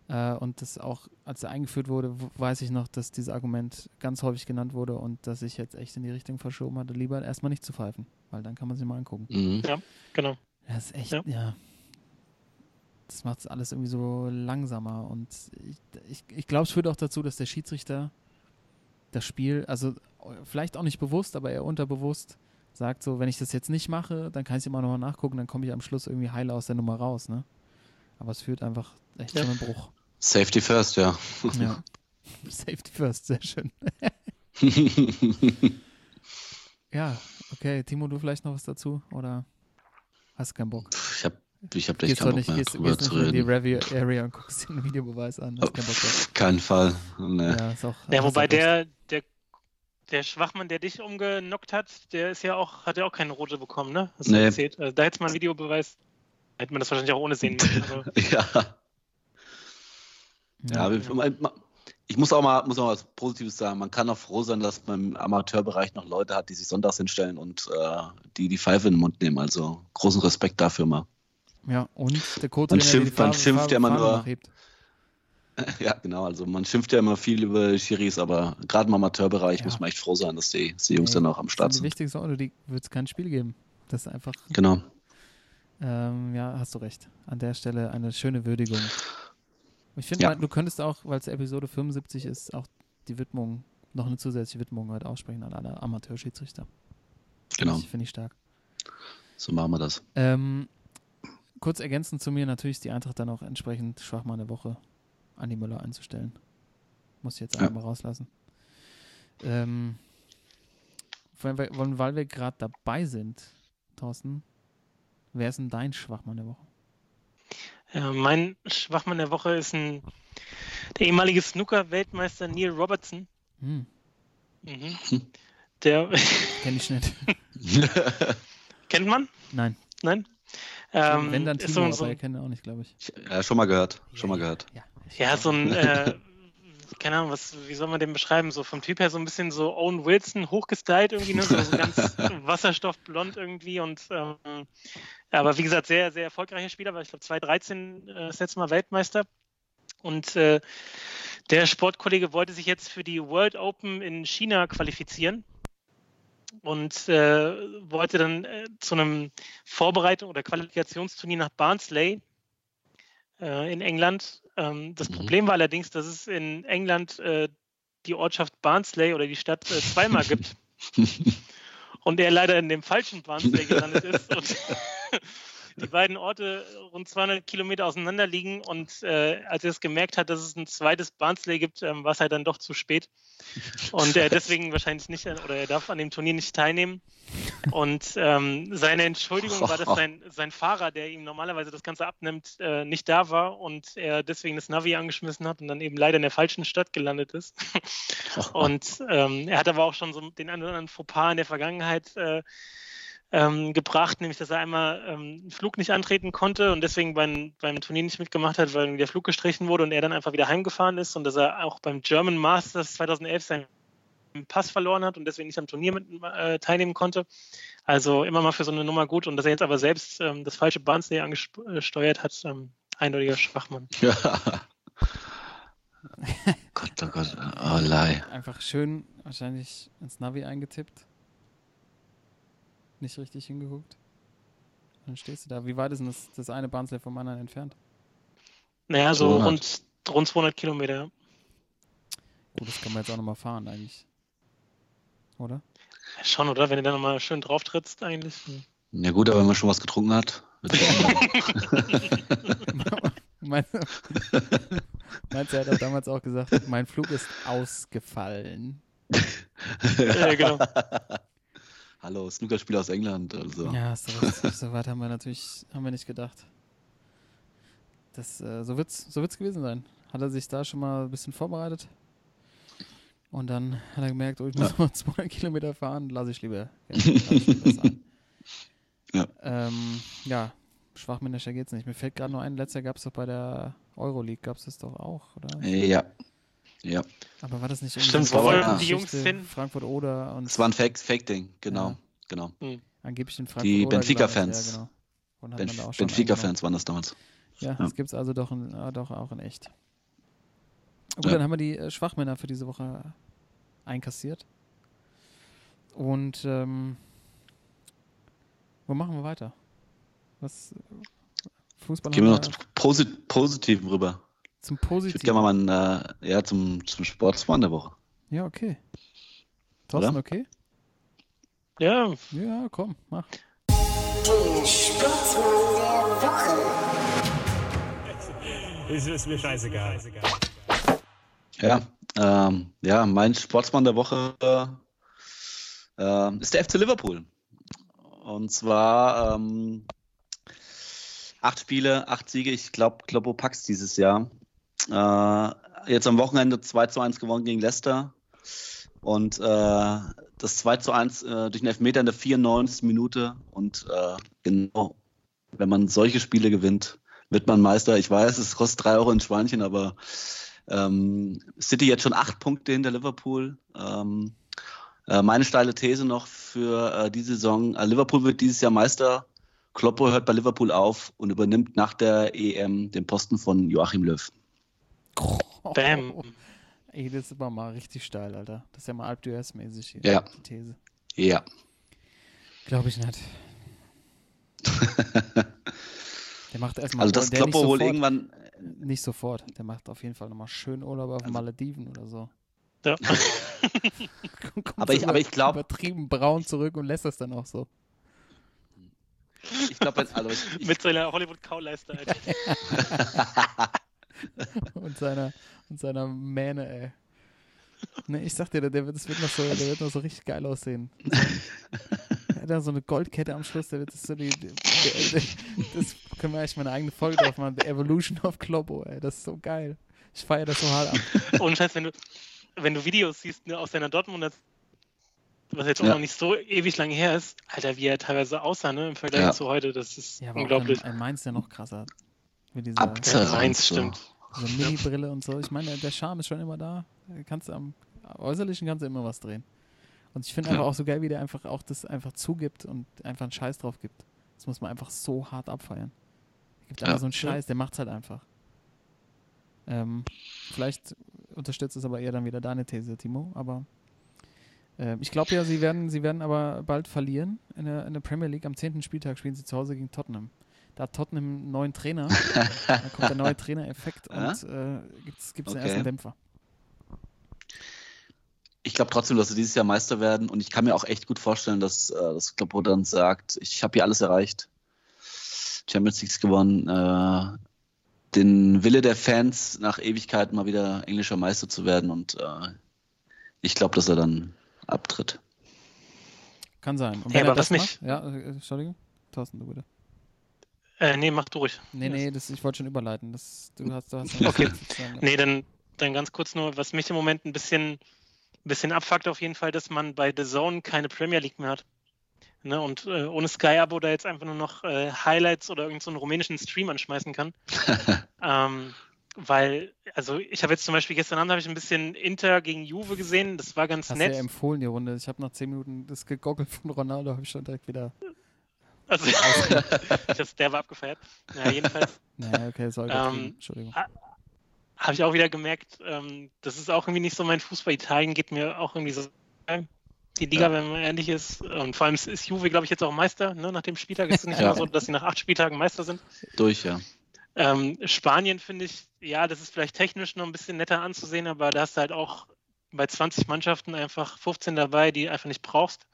Äh, und das auch, als er eingeführt wurde, weiß ich noch, dass dieses Argument ganz häufig genannt wurde und dass ich jetzt echt in die Richtung verschoben hatte, lieber erstmal nicht zu pfeifen, weil dann kann man sich mal angucken.
Mhm.
Genau.
Das ist echt,
Ja.
ja. Das macht es alles irgendwie so langsamer und ich, ich, ich glaube, es führt auch dazu, dass der Schiedsrichter das Spiel, also vielleicht auch nicht bewusst, aber eher unterbewusst sagt so, wenn ich das jetzt nicht mache, dann kann ich immer noch mal nachgucken, dann komme ich am Schluss irgendwie heile aus der Nummer raus, ne? Aber es führt einfach echt
Ja.
zu einem Bruch.
Safety first, ja.
Ja. Safety first, sehr schön. Ja, okay. Timo, du vielleicht noch was dazu? Oder hast du keinen Bock?
Ich habe hab echt keinen Bock
nicht,
mehr
gehst,
drüber
gehst
zu
nicht in die
reden.
Review Area und guckst dir den Videobeweis an. Hast keinen Bock drauf.
Kein Fall. Nee.
Ja, ist auch,
Ja, wobei der, der, der Schwachmann, der dich umgenockt hat, der ist ja auch, hat ja auch keine rote bekommen, ne? Hast du
Nee.
erzählt. Also, da hätte man einen Videobeweis, hätte man das wahrscheinlich auch ohne sehen müssen. Also,
Ja. Ja, aber man- man- ich muss auch mal, muss auch mal was Positives sagen. Man kann auch froh sein, dass man im Amateurbereich noch Leute hat, die sich sonntags hinstellen und äh, die die Pfeife in den Mund nehmen. Also großen Respekt dafür mal.
Ja, und der Co-Trainer, der
schimpft- man schimpft ja immer nur-. Ja, genau. Also man schimpft ja immer viel über Schiris, aber gerade im Amateurbereich
Ja.
muss man echt froh sein, dass die, dass die Jungs
Ey,
dann auch am Start
sind die
sind.
wichtigsten Orte, die wird es kein Spiel geben. Das ist einfach,
Genau.
ähm, ja, hast du recht. An der Stelle eine schöne Würdigung. Ich finde,
Ja.
du könntest auch, weil es Episode 75 ist, auch die Widmung, noch eine zusätzliche Widmung heute aussprechen an alle Amateurschiedsrichter.
Genau.
Finde ich, finde ich stark.
So machen wir das.
Ähm, kurz ergänzend zu mir, natürlich ist die Eintracht dann auch entsprechend Schwachmann der Woche Andi Müller einzustellen. Muss ich jetzt
Ja.
einfach mal rauslassen. Ähm, weil wir, weil- weil wir gerade dabei sind, Thorsten, wer ist denn dein Schwachmann der Woche?
Ja, mein Schwachmann der Woche ist ein, der ehemalige Snooker-Weltmeister Neil Robertson.
Hm,
Mhm. Der
kenn ich nicht.
kennt man?
Nein.
Nein? Ähm,
Wenn dann Timo,
so, so,
aber er kennt auch nicht, glaube ich.
ja, schon mal gehört. Schon mal gehört.
Ja,
ja, so ein, äh, keine Ahnung, was, wie soll man den beschreiben? So vom Typ her so ein bisschen so Owen Wilson hochgestylt irgendwie, ne? so, so ganz wasserstoffblond irgendwie und ähm, aber wie gesagt, sehr, sehr erfolgreicher Spieler, weil ich glaube 2013 äh, das letzte Mal Weltmeister. Und äh, der Sportkollege wollte sich jetzt für die World Open in China qualifizieren und äh, wollte dann äh, zu einem Vorbereitung oder Qualifikationsturnier nach Barnsley äh, in England. Ähm, das
Mhm.
Problem war allerdings, dass es in England äh, die Ortschaft Barnsley oder die Stadt äh, zweimal gibt und er leider in dem falschen Barnsley gelandet ist und die beiden Orte rund 200 Kilometer auseinander liegen und äh, als er es gemerkt hat, dass es ein zweites Barnsley gibt, ähm, war es halt dann doch zu spät und er deswegen wahrscheinlich nicht oder er darf an dem Turnier nicht teilnehmen und ähm, seine Entschuldigung war, dass sein, sein Fahrer, der ihm normalerweise das Ganze abnimmt, äh, nicht da war und er deswegen das Navi angeschmissen hat und dann eben leider in der falschen Stadt gelandet ist. Und ähm, er hat aber auch schon so den einen oder anderen Fauxpas in der Vergangenheit äh, ähm, gebracht, nämlich dass er einmal ähm, einen Flug nicht antreten konnte und deswegen beim, beim Turnier nicht mitgemacht hat, weil der Flug gestrichen wurde und er dann einfach wieder heimgefahren ist und dass er auch beim German Masters 2011 seinen Pass verloren hat und deswegen nicht am Turnier mit, äh, teilnehmen konnte. Also immer mal für so eine Nummer gut und dass er jetzt aber selbst ähm, das falsche Barnsley angesteuert hat, ähm, eindeutiger Schwachmann.
Ja. Gott, oh Gott. Oh, Lei.
Einfach schön wahrscheinlich ins Navi eingetippt. Nicht richtig hingeguckt. Dann stehst du da. Wie weit ist denn das, das eine Barnsley vom anderen entfernt?
Naja, so
200.
rund, rund 200 Kilometer.
Oh, das kann man jetzt auch nochmal fahren eigentlich. Oder?
Schon, oder? Wenn du da nochmal schön drauf trittst, eigentlich.
Ja gut, aber wenn man schon was getrunken hat.
Meinst du, meinst du, er hat damals auch gesagt, mein Flug ist ausgefallen.
Ja, genau.
Hallo, Snookerspieler aus England. Also.
Ja, recht. so weit haben wir natürlich haben wir nicht gedacht. Das, äh, so wird es so wird's gewesen sein. Hat er sich da schon mal ein bisschen vorbereitet? Und dann hat er gemerkt, oh, ich muss noch 200 Kilometer fahren, lasse ich lieber. Ja, lass ich lieber.
Ja.
Ähm, ja, schwachmännischer geht's nicht. Mir fällt gerade nur ein, letztes Jahr gab es doch bei der Euroleague, gab es das doch auch, oder?
Ja. Ja.
Aber war das nicht irgendwie
Stimmt,
wollten
die Jungs hin?
Frankfurt oder und
Es war ein Fake- Fake-Ding, genau.
Ja.
genau.
angeblich in Frankfurt
Die Benfica-Fans.
Ja, genau.
Benf Benfica-Fans waren das damals.
Ja,
Ja.
das gibt es also doch, in, äh, doch auch in echt. Gut,
Ja.
dann haben wir die äh, Schwachmänner für diese Woche einkassiert. Und ähm, wo machen wir weiter? Was äh, Fußball
Gehen wir noch zum Posit Positiven rüber.
Zum
Ich würde
Positiven.
gerne mal meinen, äh, ja, zum, zum Sportsmann der Woche.
Ja, okay. Thorsten,
Oder?
okay?
Ja,
Ja, komm, mach.
Der Sportsmann der Woche.
Ist, ist mir scheißegal.
Ja, ähm, ja, mein Sportsmann der Woche äh, ist der FC Liverpool. Und zwar ähm, acht Spiele, acht Siege. Ich glaube, Kloppo packt's dieses Jahr. Äh, jetzt am Wochenende 2 zu 1 gewonnen gegen Leicester. Und äh, das 2 zu 1 äh, durch einen Elfmeter in der 94. Minute. Und äh, genau, wenn man solche Spiele gewinnt, wird man Meister. Ich weiß, es kostet drei Euro in Schweinchen, aber ähm, City jetzt schon acht Punkte hinter Liverpool. Ähm, äh, meine steile These noch für äh, die Saison: äh, Liverpool wird dieses Jahr Meister. Kloppo hört bei Liverpool auf und übernimmt nach der EM den Posten von Joachim Löw.
Bam.
Ey, das ist aber mal richtig steil, Alter. Das ist ja mal Alp mäßig hier,
Ja.
die These.
Ja.
Glaube ich nicht. Der macht erstmal
Also,
nicht
Kloppo wohl
sofort-
irgendwann.
Nicht sofort. Der macht auf jeden Fall nochmal schön Urlaub auf den
Also-
Malediven oder so.
Ja.
Kommt
Aber
so
ich- aber ich glaub-
Übertrieben braun zurück und lässt das dann auch so.
Ich glaube, also ich, ich,
Mit seiner Hollywood-Kauleiste.
Und seiner, und seiner Mähne, ey. Ne, ich sag dir, der, wird, das wird noch so, der wird noch so richtig geil aussehen. Er hat da so eine Goldkette am Schluss, der wird das so die, der, der, das können wir echt mal eine eigene Folge drauf machen. The Evolution of Kloppo, ey. Das ist so geil. Ich feiere das so hart ab.
Ohne Scheiß, wenn du, wenn du Videos siehst ne, aus seiner Dortmunder, was jetzt auch
Ja.
noch nicht so ewig lange her ist, Alter, wie er teilweise aussah, ne, im Vergleich
Ja.
zu heute, das ist
Ja,
unglaublich.
Auch in, in Mainz ja noch krasser. Mit dieser,
Mainz,
so.
stimmt.
diese Mini-Brille und so. Ich meine, der Charme ist schon immer da. Kannst du am Äußerlichen kannst du immer was drehen. Und ich finde
Ja.
einfach auch so geil, wie der einfach auch das einfach zugibt und einfach einen Scheiß drauf gibt. Das muss man einfach so hart abfeiern. Er gibt
Ja.
einfach so einen Scheiß, der macht's halt einfach. Ähm, vielleicht unterstützt es aber eher dann wieder deine These, Timo, aber ähm, ich glaube ja, sie werden, sie werden aber bald verlieren in der, in der Premier League. Am 10. Spieltag spielen sie zu Hause gegen Tottenham. Da hat Tottenham einen neuen Trainer. da kommt der neue Trainereffekt
Ja?
und äh, gibt's einen
Okay.
ersten Dämpfer.
ich glaube trotzdem, dass sie dieses Jahr Meister werden. Und ich kann mir auch echt gut vorstellen, dass, äh, dass Kloppo dann sagt, ich habe hier alles erreicht. Champions League gewonnen. Äh, den Wille der Fans, nach Ewigkeiten mal wieder englischer Meister zu werden. Und äh, ich glaube, dass er dann abtritt.
Kann sein. Und er
aber
das
was nicht-
Macht, ja, äh, Entschuldigung. Thorsten, du bitte.
Äh, nee, mach du ruhig.
Nee, nee, das, ich wollte schon überleiten. Das, du hast, du hast
Okay.
Sagen,
Nee, dann, dann ganz kurz nur, was mich im Moment ein bisschen, ein bisschen abfuckt auf jeden Fall, dass man bei The Zone keine Premier League mehr hat. Ne, und äh, ohne Sky-Abo da jetzt einfach nur noch äh, Highlights oder irgendeinen so einen rumänischen Stream anschmeißen kann. ähm, weil, also ich habe jetzt zum Beispiel gestern Abend habe ich ein bisschen Inter gegen Juve gesehen, das war ganz
Hast du ja
nett.
empfohlen, die Runde. Ich habe nach 10 Minuten das gegoggelt von Ronaldo, habe ich schon direkt wieder.
Also, das, der war abgefeiert. Ja, jedenfalls
Naja, okay, soll
Ähm,
Entschuldigung.
habe ich auch wieder gemerkt, ähm, das ist auch irgendwie nicht so mein Fußball. Italien geht mir auch irgendwie so. die Liga,
Ja.
wenn man ehrlich ist. Und vor allem ist- Juve, glaube ich, jetzt auch Meister, ne, nach dem Spieltag. Es ist nicht
Ja.
immer so, dass sie nach acht Spieltagen Meister sind.
Durch, ja.
Ähm, Spanien finde ich, ja, das ist vielleicht technisch noch ein bisschen netter anzusehen, aber da hast du halt auch bei 20 Mannschaften einfach 15 dabei, die du einfach nicht brauchst.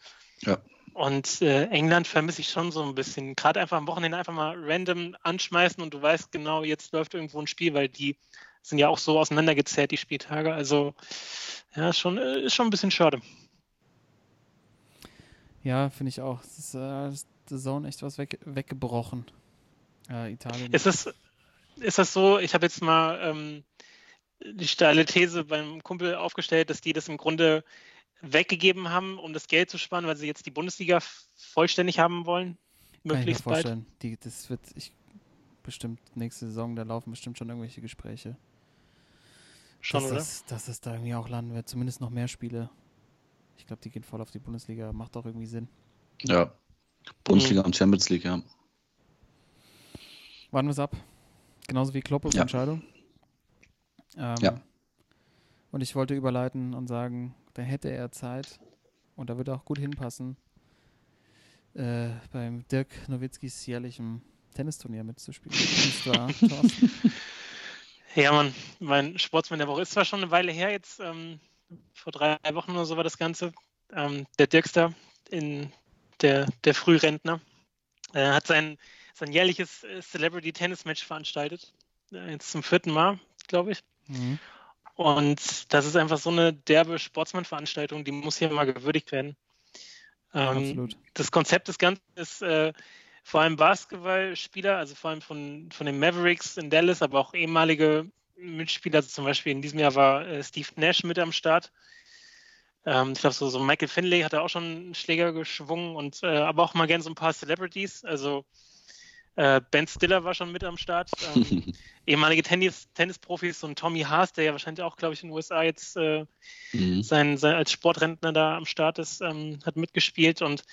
Ja.
Und äh, England vermisse ich schon so ein bisschen. Gerade einfach am Wochenende einfach mal random anschmeißen und du weißt genau, jetzt läuft irgendwo ein Spiel, weil die sind ja auch so auseinandergezählt, die Spieltage. Also, ja, ist schon, äh, ist schon ein bisschen schade.
Ja, finde ich auch. Es ist äh, The Zone echt was weg, weggebrochen. Äh, Italien.
Ist das, ist das so, ich habe jetzt mal ähm, die steile These beim Kumpel aufgestellt, dass die das im Grunde weggegeben haben, um das Geld zu sparen, weil sie jetzt die Bundesliga vollständig haben wollen?
Kann ich mir
Möglichst bald.
vorstellen. Die, das wird ich bestimmt nächste Saison, da laufen bestimmt schon irgendwelche Gespräche.
Schon,
dass,
oder?
Das, dass es da irgendwie auch landen wird. Zumindest noch mehr Spiele. Ich glaube, die gehen voll auf die Bundesliga. Macht auch irgendwie Sinn.
Ja. Bundesliga und Champions League, ja.
Warten wir es ab. Genauso wie Kloppos
Ja.
Entscheidung. Ähm,
Ja.
Und ich wollte überleiten und sagen, da hätte er Zeit und da würde auch gut hinpassen, äh, beim Dirk Nowitzkis jährlichem Tennisturnier mitzuspielen.
Ja, Mann, mein Sportsmann der Woche ist zwar schon eine Weile her, jetzt ähm, vor drei Wochen oder so war das Ganze. Ähm, der Dirkster, in der, der Frührentner, äh, hat sein, sein jährliches äh, Celebrity Tennis Match veranstaltet. Äh, jetzt zum vierten Mal, glaube ich.
mhm.
Und das ist einfach so eine derbe Sportsmann-Veranstaltung, die muss hier mal gewürdigt werden. Ähm,
absolut.
das Konzept des Ganzen ist äh, vor allem Basketballspieler, also vor allem von, von den Mavericks in Dallas, aber auch ehemalige Mitspieler. Also zum Beispiel in diesem Jahr war äh, Steve Nash mit am Start. Ähm, ich glaube, so, so Michael Finley hat er auch schon einen Schläger geschwungen und äh, aber auch mal gerne so ein paar Celebrities. Also äh, Ben Stiller war schon mit am Start. Ähm, ehemalige Tennis, Tennisprofis, so ein Tommy Haas, der ja wahrscheinlich auch, glaube ich, in den USA jetzt äh,
Mhm.
sein, sein, als Sportrentner da am Start ist, ähm, hat mitgespielt und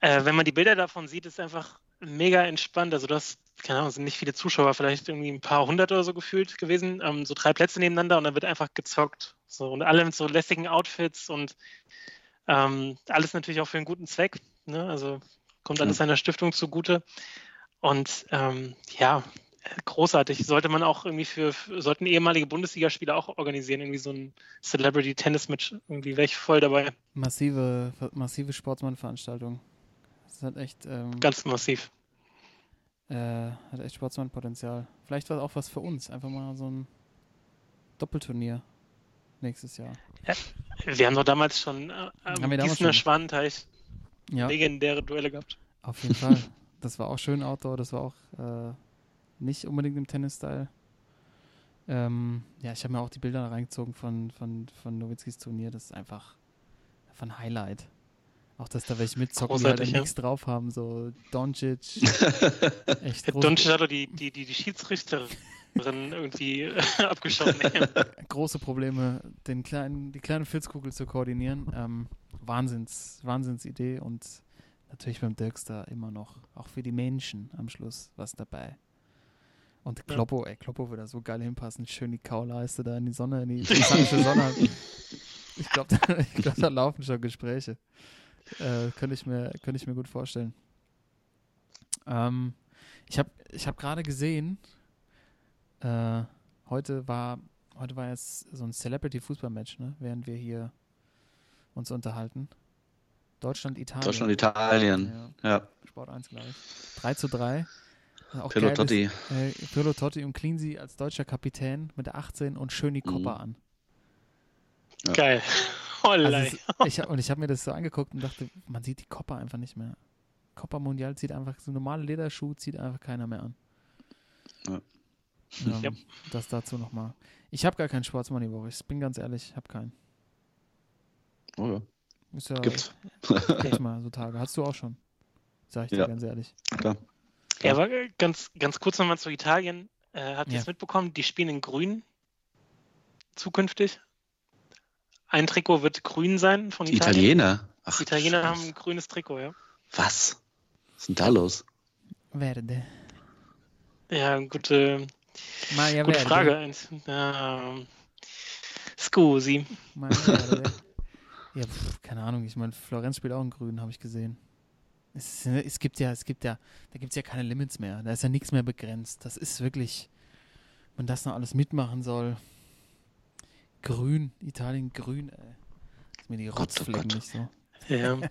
äh, wenn man die Bilder davon sieht, ist einfach mega entspannt. Also du hast, keine Ahnung, es sind nicht viele Zuschauer, vielleicht irgendwie ein paar hundert oder so gefühlt gewesen, ähm, so drei Plätze nebeneinander und dann wird einfach gezockt. So und alle mit so lässigen Outfits und ähm, alles natürlich auch für einen guten Zweck. Ne? Also kommt alles
Ja.
seiner Stiftung zugute. Und ähm, ja, großartig. Sollte man auch irgendwie für, sollten ehemalige Bundesligaspieler auch organisieren, irgendwie so ein Celebrity Tennis Match, irgendwie wäre ich voll dabei.
Massive, massive Sportsmann-Veranstaltung. Das hat echt, ähm,
Ganz massiv.
äh, hat echt Sportsmann-Potenzial. Vielleicht war auch was für uns. Einfach mal so ein Doppelturnier nächstes Jahr.
Wir haben doch damals schon äh, am Gießener. Schwanenteich
Ja,
legendäre Duelle gehabt.
auf jeden Fall. Das war auch schön Outdoor. Das war auch äh, nicht unbedingt im Tennis-Style. Ähm, ja, ich habe mir auch die Bilder reingezogen von, von, von Nowitzkis Turnier. Das ist einfach, ein Highlight. Auch, dass da welche mitzocken, die halt
ja.
nichts drauf haben. So Doncic. echt
Der
groß,
Doncic hat doch die, die, die, die Schiedsrichterin irgendwie abgeschossen.
große Probleme, den kleinen, die kleine Filzkugel zu koordinieren. Ähm, Wahnsinns, Wahnsinnsidee und natürlich beim Dirkster immer noch, auch für die Menschen am Schluss was dabei. Und
Ja.
Kloppo, ey, Kloppo würde da so geil hinpassen, schön die Kauleiste da in die Sonne, in die texanische Sonne. Ich glaube, da, glaub, da laufen schon Gespräche. Äh, könnte ich mir, könnte ich mir gut vorstellen. Ähm, ich habe ich hab gerade gesehen, äh, heute war heute war jetzt so ein Celebrity-Fußball-Match, ne? während wir hier uns unterhalten. Deutschland, Italien.
Deutschland, Italien.
Ja,
Ja,
Sport 1 gleich. 3 zu 3. Äh, Auch
Pirlo Totti.
dass, Äh, Pirlo Totti und Cleansey als deutscher Kapitän mit der 18 und schön die Kopper
Mhm.
an.
Geil.
Also es, ich, und ich habe mir das so angeguckt und dachte, man sieht die Kopper einfach nicht mehr. Kopper Mundial zieht einfach, so normale Lederschuh zieht einfach keiner mehr an.
Ja.
Ähm,
Ja.
Das dazu nochmal. Ich habe gar keinen Sportsmann die Woche. Ich bin ganz ehrlich, ich habe keinen.
Oh ja,
Ist ja,
gibt's.
gibt's mal so Tage. Hast du auch schon. Sag ich dir
Ja.
ganz ehrlich.
Klar.
Ja, aber ganz, ganz kurz nochmal zu Italien. Äh, habt ihr
Ja.
es mitbekommen? Die spielen in grün zukünftig. Ein Trikot wird grün sein von
Die
Italien.
Italiener. Ach,
Die Italiener
Scheiße.
haben ein grünes Trikot, ja.
Was? Was ist denn da los?
Werde.
Ja, gute,
Maja
gute
Verde.
Frage. Ähm, scusi.
Maja Verde. Ja, pf, keine Ahnung. Ich meine, Florenz spielt auch in Grün, habe ich gesehen. Es, ist- es gibt ja, es gibt ja, da gibt es ja keine Limits mehr. Da ist ja nichts mehr begrenzt. Das ist wirklich, wenn das noch alles mitmachen soll. Grün, Italien grün, ey. Ist mir die
Gott, oh
Rotzflecken nicht so.
Ja.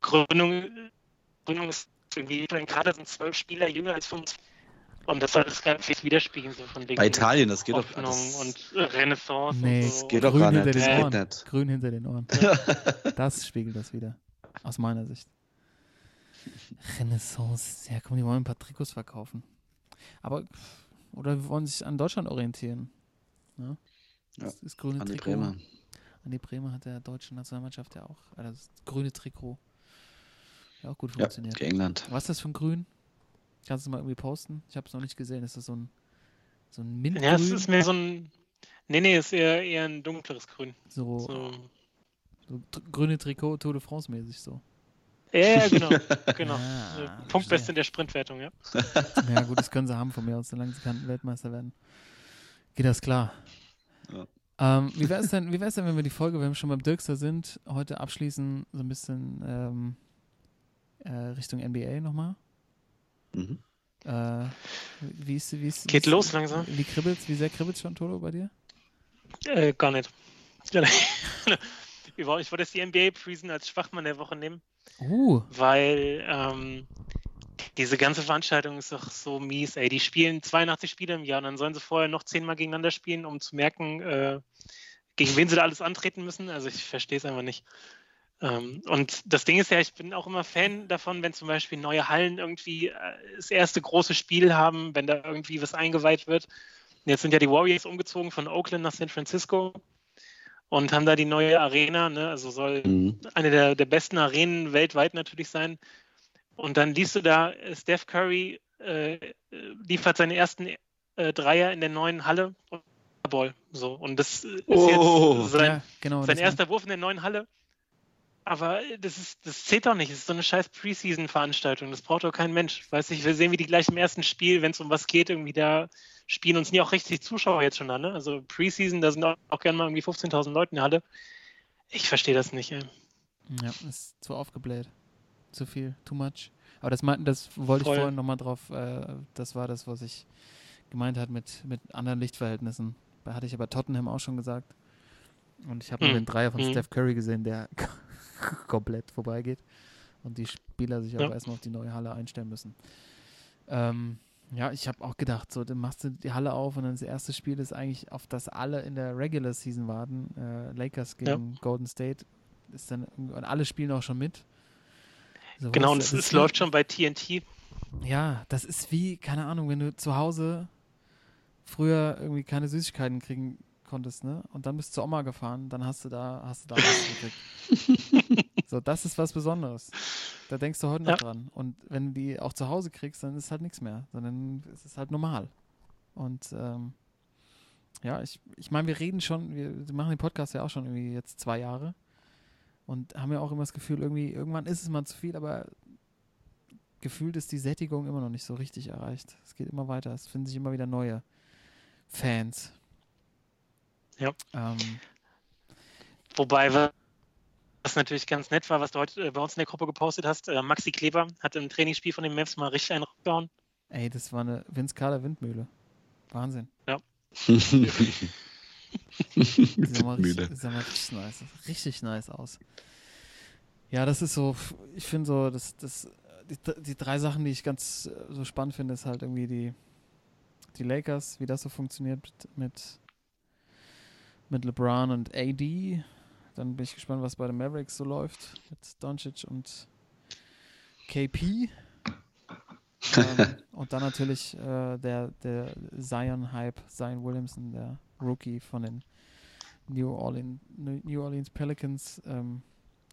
Gründung, Gründung ist irgendwie, Kader sind zwölf Spieler jünger als fünf. Und das soll das ganz viel widerspiegeln, so von wegen
Bei Italien, das geht doch.
Hoffnung
Das,
und äh, Renaissance
Nee,
und so.
geht doch
Grün hinter
nicht.
den Ohren.
nicht.
Grün hinter den Ohren. Das spiegelt das wieder. Aus meiner Sicht. Renaissance. Ja, komm, die wollen ein paar Trikots verkaufen. Aber, oder wir wollen sich an Deutschland orientieren. Ne?
Ja,
Das, das grüne
An die
Trikot.
Bremer.
Andi Bremer hat der deutschen Nationalmannschaft ja auch. äh, Das grüne Trikot. Ja, auch gut
Ja,
funktioniert.
gegen England.
Was ist das für ein Grün? Kannst du es mal irgendwie posten? Ich habe es noch nicht gesehen. Ist das so ein, so ein Mintgrün?
Ja, es ist mehr so ein. Nee, nee, es ist eher, eher ein dunkleres Grün.
so,
So.
so grüne Trikot Tour de France mäßig so.
Ja, ja, genau. genau.
Ah.
Punktbeste in der Sprintwertung, ja.
Ja, gut, das können sie haben von mir aus, solange sie kein Weltmeister werden. Geht das klar.
Ja.
Ähm, wie wäre es denn, wie wär's denn, wenn wir die Folge, wenn wir schon beim Dirkster sind, heute abschließen, so ein bisschen ähm, äh, Richtung NBA nochmal?
Mhm.
Äh, wie ist, wie ist,
Geht
wie ist-
los langsam.
Wie kribbelt's, wie sehr kribbelt's schon, Tolo, bei dir?
Äh, gar nicht. Ich wollte jetzt die NBA Preseason als Schwachmann der Woche nehmen,
Uh,
weil ähm, diese ganze Veranstaltung ist doch so mies, ey. Die spielen 82 Spiele im Jahr und dann sollen sie vorher noch zehnmal gegeneinander spielen, um zu merken, äh, gegen wen sie da alles antreten müssen. Also ich verstehe es einfach nicht. Ähm, und das Ding ist ja, ich bin auch immer Fan davon, wenn zum Beispiel neue Hallen irgendwie äh, das erste große Spiel haben, wenn da irgendwie was eingeweiht wird. Jetzt sind ja die Warriors umgezogen von Oakland nach San Francisco und haben da die neue Arena, ne? also soll
Mhm.
eine der, der besten Arenen weltweit natürlich sein. Und dann liest du da, äh, Steph Curry äh, äh, liefert seine ersten äh, Dreier in der neuen Halle und Ball. So. Und das ist
Oh.
jetzt sein,
ja, genau.
sein
das-
erster Wurf in der neuen Halle. Aber äh, das, ist, das zählt doch nicht. Das ist so eine scheiß Preseason-Veranstaltung. Das braucht doch kein Mensch. Weiß ich, wir sehen, wie die gleich im ersten Spiel, wenn es um was geht, irgendwie da spielen uns nie auch richtig Zuschauer jetzt schon an. Ne? Also Preseason, da sind auch, auch gerne mal irgendwie 15.000 Leute in der Halle. Ich verstehe das nicht. Ey.
Ja, ist zu aufgebläht. Zu viel, too much. Aber das das wollte ich
Voll.
vorhin nochmal drauf, äh, das war das, was ich gemeint hat mit, mit anderen Lichtverhältnissen. Da hatte ich aber Tottenham auch schon gesagt. Und ich habe nur
Hm.
den Dreier von
Hm.
Steph Curry gesehen, der komplett vorbeigeht. Und die Spieler sich auch
Ja.
erstmal auf die neue Halle einstellen müssen. Ähm, ja, ich habe auch gedacht, so, dann machst du die Halle auf und dann das erste Spiel ist eigentlich, auf das alle in der Regular Season warten. Äh, Lakers gegen Golden State. Ist dann, und alle spielen auch schon mit. So,
Genau, und es, läuft schon bei TNT.
Ja, das ist wie, keine Ahnung, wenn du zu Hause früher irgendwie keine Süßigkeiten kriegen konntest, ne? Und dann bist du zur Oma gefahren, dann hast du da, hast du da was gekriegt. so, das ist was Besonderes. Da denkst du heute noch
Ja.
dran. Und wenn du die auch zu Hause kriegst, dann ist halt nichts mehr, sondern es ist halt normal. Und ähm, ja, ich, ich meine, wir reden schon, wir, machen den Podcast ja auch schon irgendwie jetzt zwei Jahre und haben ja auch immer das Gefühl, irgendwie, irgendwann ist es mal zu viel, aber gefühlt ist die Sättigung immer noch nicht so richtig erreicht. Es geht immer weiter, es finden sich immer wieder neue Fans.
Ja.
Ähm,
Wobei, wa- was natürlich ganz nett war, was du heute äh, bei uns in der Gruppe gepostet hast, äh, Maxi Kleber hat im Trainingsspiel von den Mavs mal richtig einen rausgehauen.
ey, das war eine Vince Carter Windmühle. Wahnsinn. Die sah mal richtig, sah mal richtig nice, richtig nice aus. Ja, das ist so, ich finde so, das, das, die, die drei Sachen, die ich ganz äh, so spannend finde, ist halt irgendwie die, die Lakers, wie das so funktioniert mit, mit, mit LeBron und AD. Dann bin ich gespannt, was bei den Mavericks so läuft mit Doncic und KP. ähm, und dann natürlich äh, der, der Zion-Hype, Zion Williamson, der Rookie von den New Orleans, New Orleans Pelicans, ähm,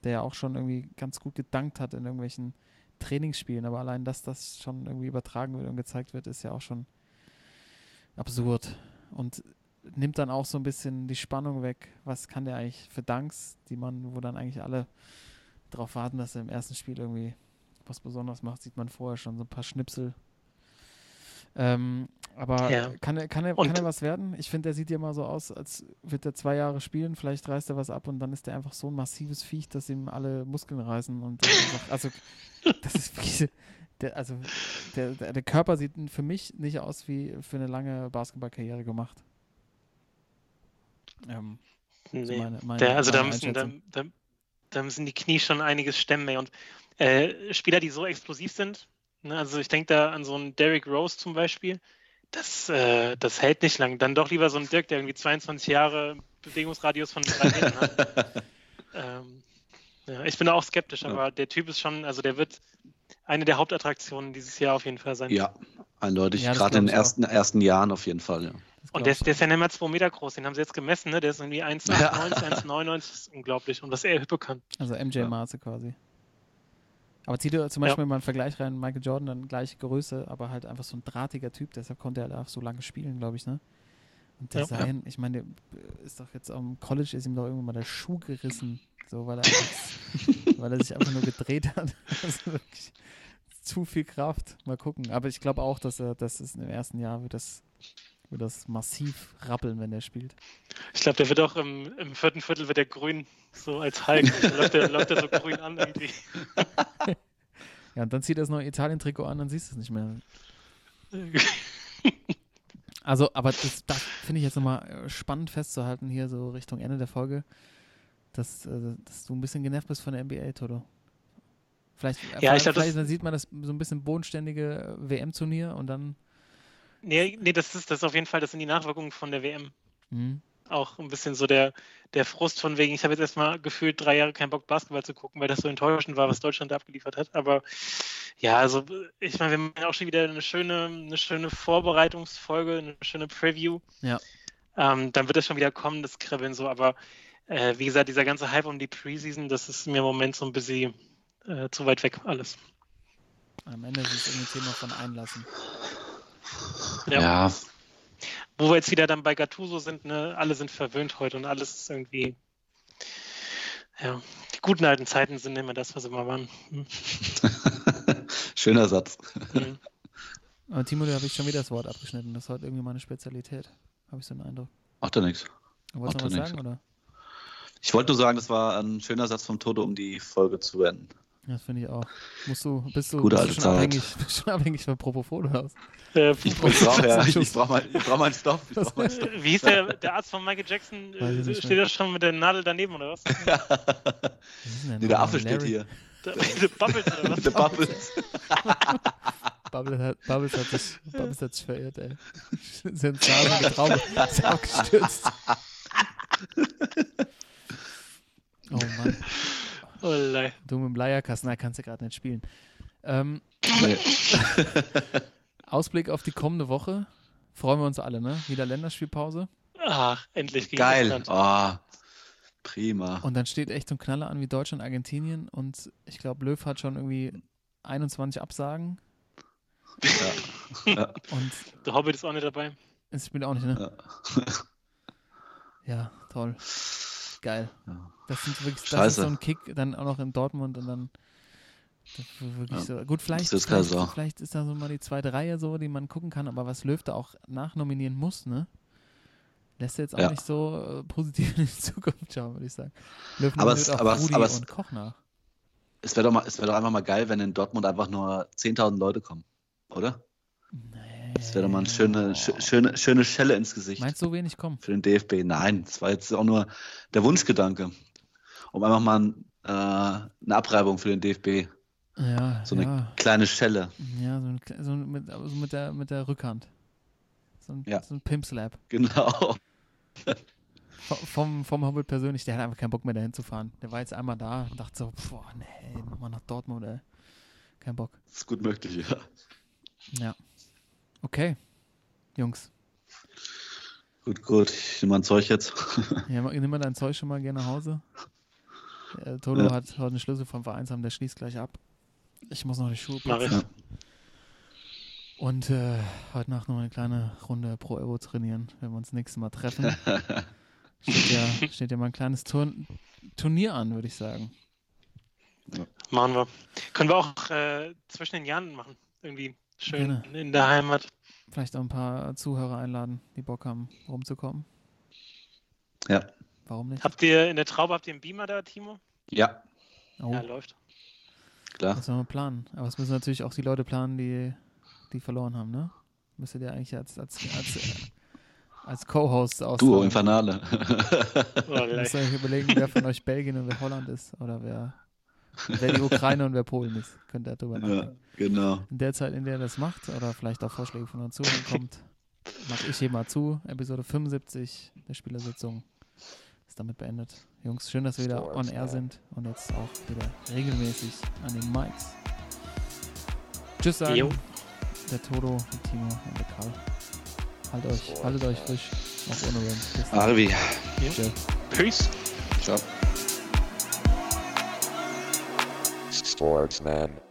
der ja auch schon irgendwie ganz gut gedankt hat in irgendwelchen Trainingsspielen, aber allein, dass das schon irgendwie übertragen wird und gezeigt wird, ist ja auch schon absurd und nimmt dann auch so ein bisschen die Spannung weg. Was kann der eigentlich für Danks, die man, wo dann eigentlich alle darauf warten, dass er im ersten Spiel irgendwie was Besonderes macht, sieht man vorher schon so ein paar Schnipsel. Ähm, Aber
Ja.
kann, er, kann, er,
Und-
kann er was werden? Ich finde, der sieht ja immer so aus, als wird er zwei Jahre spielen, vielleicht reißt er was ab und dann ist er einfach so ein massives Viech, dass ihm alle Muskeln reißen. Und einfach, also, das ist wirklich, der, also, der, der, der Körper sieht für mich nicht aus wie für eine lange Basketballkarriere gemacht. Ähm, so
Nee.
meine, meine,
Der, also da müssen, da, da, da müssen die Knie schon einiges stemmen. Ey. Und äh, Spieler, die so explosiv sind, ne, also ich denke da an so einen Derrick Rose zum Beispiel, das, äh, das hält nicht lang. Dann doch lieber so ein Dirk, der irgendwie 22 Jahre Bewegungsradius von drei Metern hat. ähm, ja, ich bin da auch skeptisch,
Ja.
aber der Typ ist schon, also der wird eine der Hauptattraktionen dieses Jahr auf jeden Fall sein.
Ja, eindeutig.
Ja,
Gerade in den ersten, ersten Jahren auf jeden Fall, ja.
Und der, ist- der ist ja nicht mal 2 Meter groß, den haben sie jetzt gemessen, ne? Der ist irgendwie 1,98, 1,99, das ist unglaublich. Und was er hüppe kann.
Also MJ
Ja.
Maße quasi. Aber zieh dir zum
Ja.
Beispiel mal einen Vergleich rein, Michael Jordan, dann gleiche Größe, aber halt einfach so ein drahtiger Typ, deshalb konnte er auch so lange spielen, glaube ich, ne? Und der
Ja.
Zion, ich meine, der ist doch jetzt am College, ist ihm doch irgendwann mal der Schuh gerissen, so, weil er, weil er sich einfach nur gedreht hat. Also wirklich zu viel Kraft. Mal gucken. Aber ich glaube auch, dass er, das ist im ersten Jahr wird das, wird das massiv rappeln, wenn er spielt.
Ich glaube, der wird auch im, im vierten Viertel wird der grün, so als Hulk. Dann läuft der, läuft der so grün an irgendwie.
Ja, und dann zieht er das neue Italien-Trikot an, dann siehst du es nicht mehr. Also, aber das, das finde ich jetzt nochmal äh, spannend festzuhalten hier so Richtung Ende der Folge, dass, äh, dass du ein bisschen genervt bist von der NBA, Toto. Vielleicht, äh,
Ja, ich
vielleicht,
glaub,
vielleicht dann sieht man das so ein bisschen bodenständige äh, WM-Turnier und dann
Nee, nee das, ist, das ist auf jeden Fall, das sind die Nachwirkungen von der WM.
hm,
Auch ein bisschen so der, der Frust von wegen, ich habe jetzt erstmal gefühlt drei Jahre keinen Bock, Basketball zu gucken, weil das so enttäuschend war, was Deutschland da abgeliefert hat. Aber ja, also ich meine, wir machen ja auch schon wieder eine schöne, eine schöne Vorbereitungsfolge, eine schöne Preview.
Ja.
Ähm, dann wird das schon wieder kommen, das Kribbeln so. Aber äh, wie gesagt, dieser ganze Hype um die Preseason, das ist mir im Moment so ein bisschen äh, zu weit weg alles.
am Ende ist es irgendwie ein Thema von Einlassen.
Ja.
Ja,
Wo wir jetzt wieder dann bei Gattuso sind, ne, alle sind verwöhnt heute und alles ist irgendwie. Ja, die guten alten Zeiten sind immer das, was immer waren. Hm.
schöner Satz.
Hm.
Aber Timo, da habe ich schon wieder das Wort abgeschnitten. Das ist heute irgendwie meine Spezialität. Habe ich so einen Eindruck.
Macht ja nichts.
Wolltest du was
nix.
sagen, oder?
Ich wollte nur sagen, das war ein schöner Satz vom Toto, um die Folge zu beenden.
Das finde ich auch. Musst du, bist du,
Gute
bist du schon,
Zeit.
abhängig, bist schon abhängig von Propofol oder was?
Äh,
Ich brauche ja, ich brauche mal, ich brauch mal einen Stoff. Ich brauch mal einen Stoff.
wie hieß der, der Arzt von Michael Jackson? Äh, steht er schon mit der Nadel daneben oder was?
Nee, der? Affe steht hier.
Der, der Bubbles oder was?
Der Bubbles.
Bubbles hat, Bubbles hat sich, Bubbles hat sich verirrt, ey. Sind Nase mit Traube ist abgestürzt. Oh Mann,
Oh, lei.
du mit dem Leierkasten, da kannst du gerade nicht spielen. Ähm,
Nee.
Ausblick auf die kommende Woche. Freuen wir uns alle, ne? Wieder Länderspielpause.
Ach, endlich gegen
Geil. Oh, prima.
Und dann steht echt so ein Knaller an wie Deutschland, Argentinien. Und ich glaube, Löw hat schon irgendwie 21 Absagen.
Ja. Ja.
Und
Der Hobbit ist auch nicht dabei.
es spielt auch nicht, ne?
Ja.
Ja, toll. Geil.
Ja.
Das, sind wirklich, das ist so ein Kick, dann auch noch in Dortmund und dann
Ja.
so. Gut, vielleicht,
ist
vielleicht, vielleicht ist da so mal die zweite Reihe so, die man gucken kann, aber was Löw da auch nachnominieren muss, ne? Lässt er jetzt auch
Ja.
nicht so äh, positiv in die Zukunft schauen, würde ich sagen. Löw
Aber es-
auch
aber
Rudi
aber es-
und Koch nach.
Es wäre doch, mal- es wär doch einfach mal geil, wenn in Dortmund einfach nur 10.000 Leute kommen, oder?
Nee.
Das wäre doch mal eine schöne, schö- schöne, schöne Schelle ins Gesicht
Meinst du, so wenig kommen?
für den DFB. Nein, das war jetzt auch nur der Wunschgedanke, um einfach mal ein, äh, eine Abreibung für den DFB.
Ja,
So eine
ja.
kleine Schelle.
Ja, so, ein, so mit, so mit, der, mit der Rückhand. So ein,
Ja.
so ein Pimp-Slap.
Genau.
Vom, vom Hobbit persönlich, der hat einfach keinen Bock mehr dahin zu fahren. Der war jetzt einmal da und dachte so, boah, nee, nochmal nach Dortmund, ey. Kein Bock.
Das ist gut möglich, ja.
Ja. Okay. Jungs,
Gut, gut. Ich nehme mein Zeug jetzt.
ja, nimm mal dein Zeug schon mal gerne nach Hause. Äh, Toto
Ja.
hat heute einen Schlüssel vom Vereinsheim, der schließt gleich ab. Ich muss noch die Schuhe putzen. Und äh, heute Nacht noch eine kleine Runde Pro Evo trainieren, wenn wir uns nächstes Mal treffen. steht, ja, steht ja mal ein kleines Turn Turnier an, würde ich sagen.
Machen wir. Können wir auch äh, zwischen den Jahren machen. Irgendwie schön
Gerne.
in der Heimat.
Vielleicht auch ein paar Zuhörer einladen, die Bock haben, rumzukommen.
Ja.
Warum nicht?
Habt ihr in der Traube, habt ihr einen Beamer da, Timo?
Ja,
Oh,
Ja, läuft.
klar.
das müssen wir planen. Aber es müssen natürlich auch die Leute planen, die, die verloren haben, ne? Müsstet ihr eigentlich als, als, als, äh, als Co-Host aus.
Duo Infernale.
Oh,
Müsst ihr euch überlegen, wer von euch Belgien und wer Holland ist. Oder wer, wer die Ukraine und wer Polen ist. Könnt ihr darüber
ja,
nachdenken.
genau.
In der Zeit, in der ihr das macht, oder vielleicht auch Vorschläge von uns Zuhörern kommt, mache ich hier mal zu. Episode 75 der Spielersitzung ist damit beendet. Jungs, schön, dass wir wieder on air sind und jetzt auch wieder regelmäßig an den Mics. Tschüss sagen.
Jo.
Der Toto, der Timo und der Karl. Halt euch, haltet euch frisch. Auch ohne dann.
Arvi.
Peace.
Ciao.
Sportsman.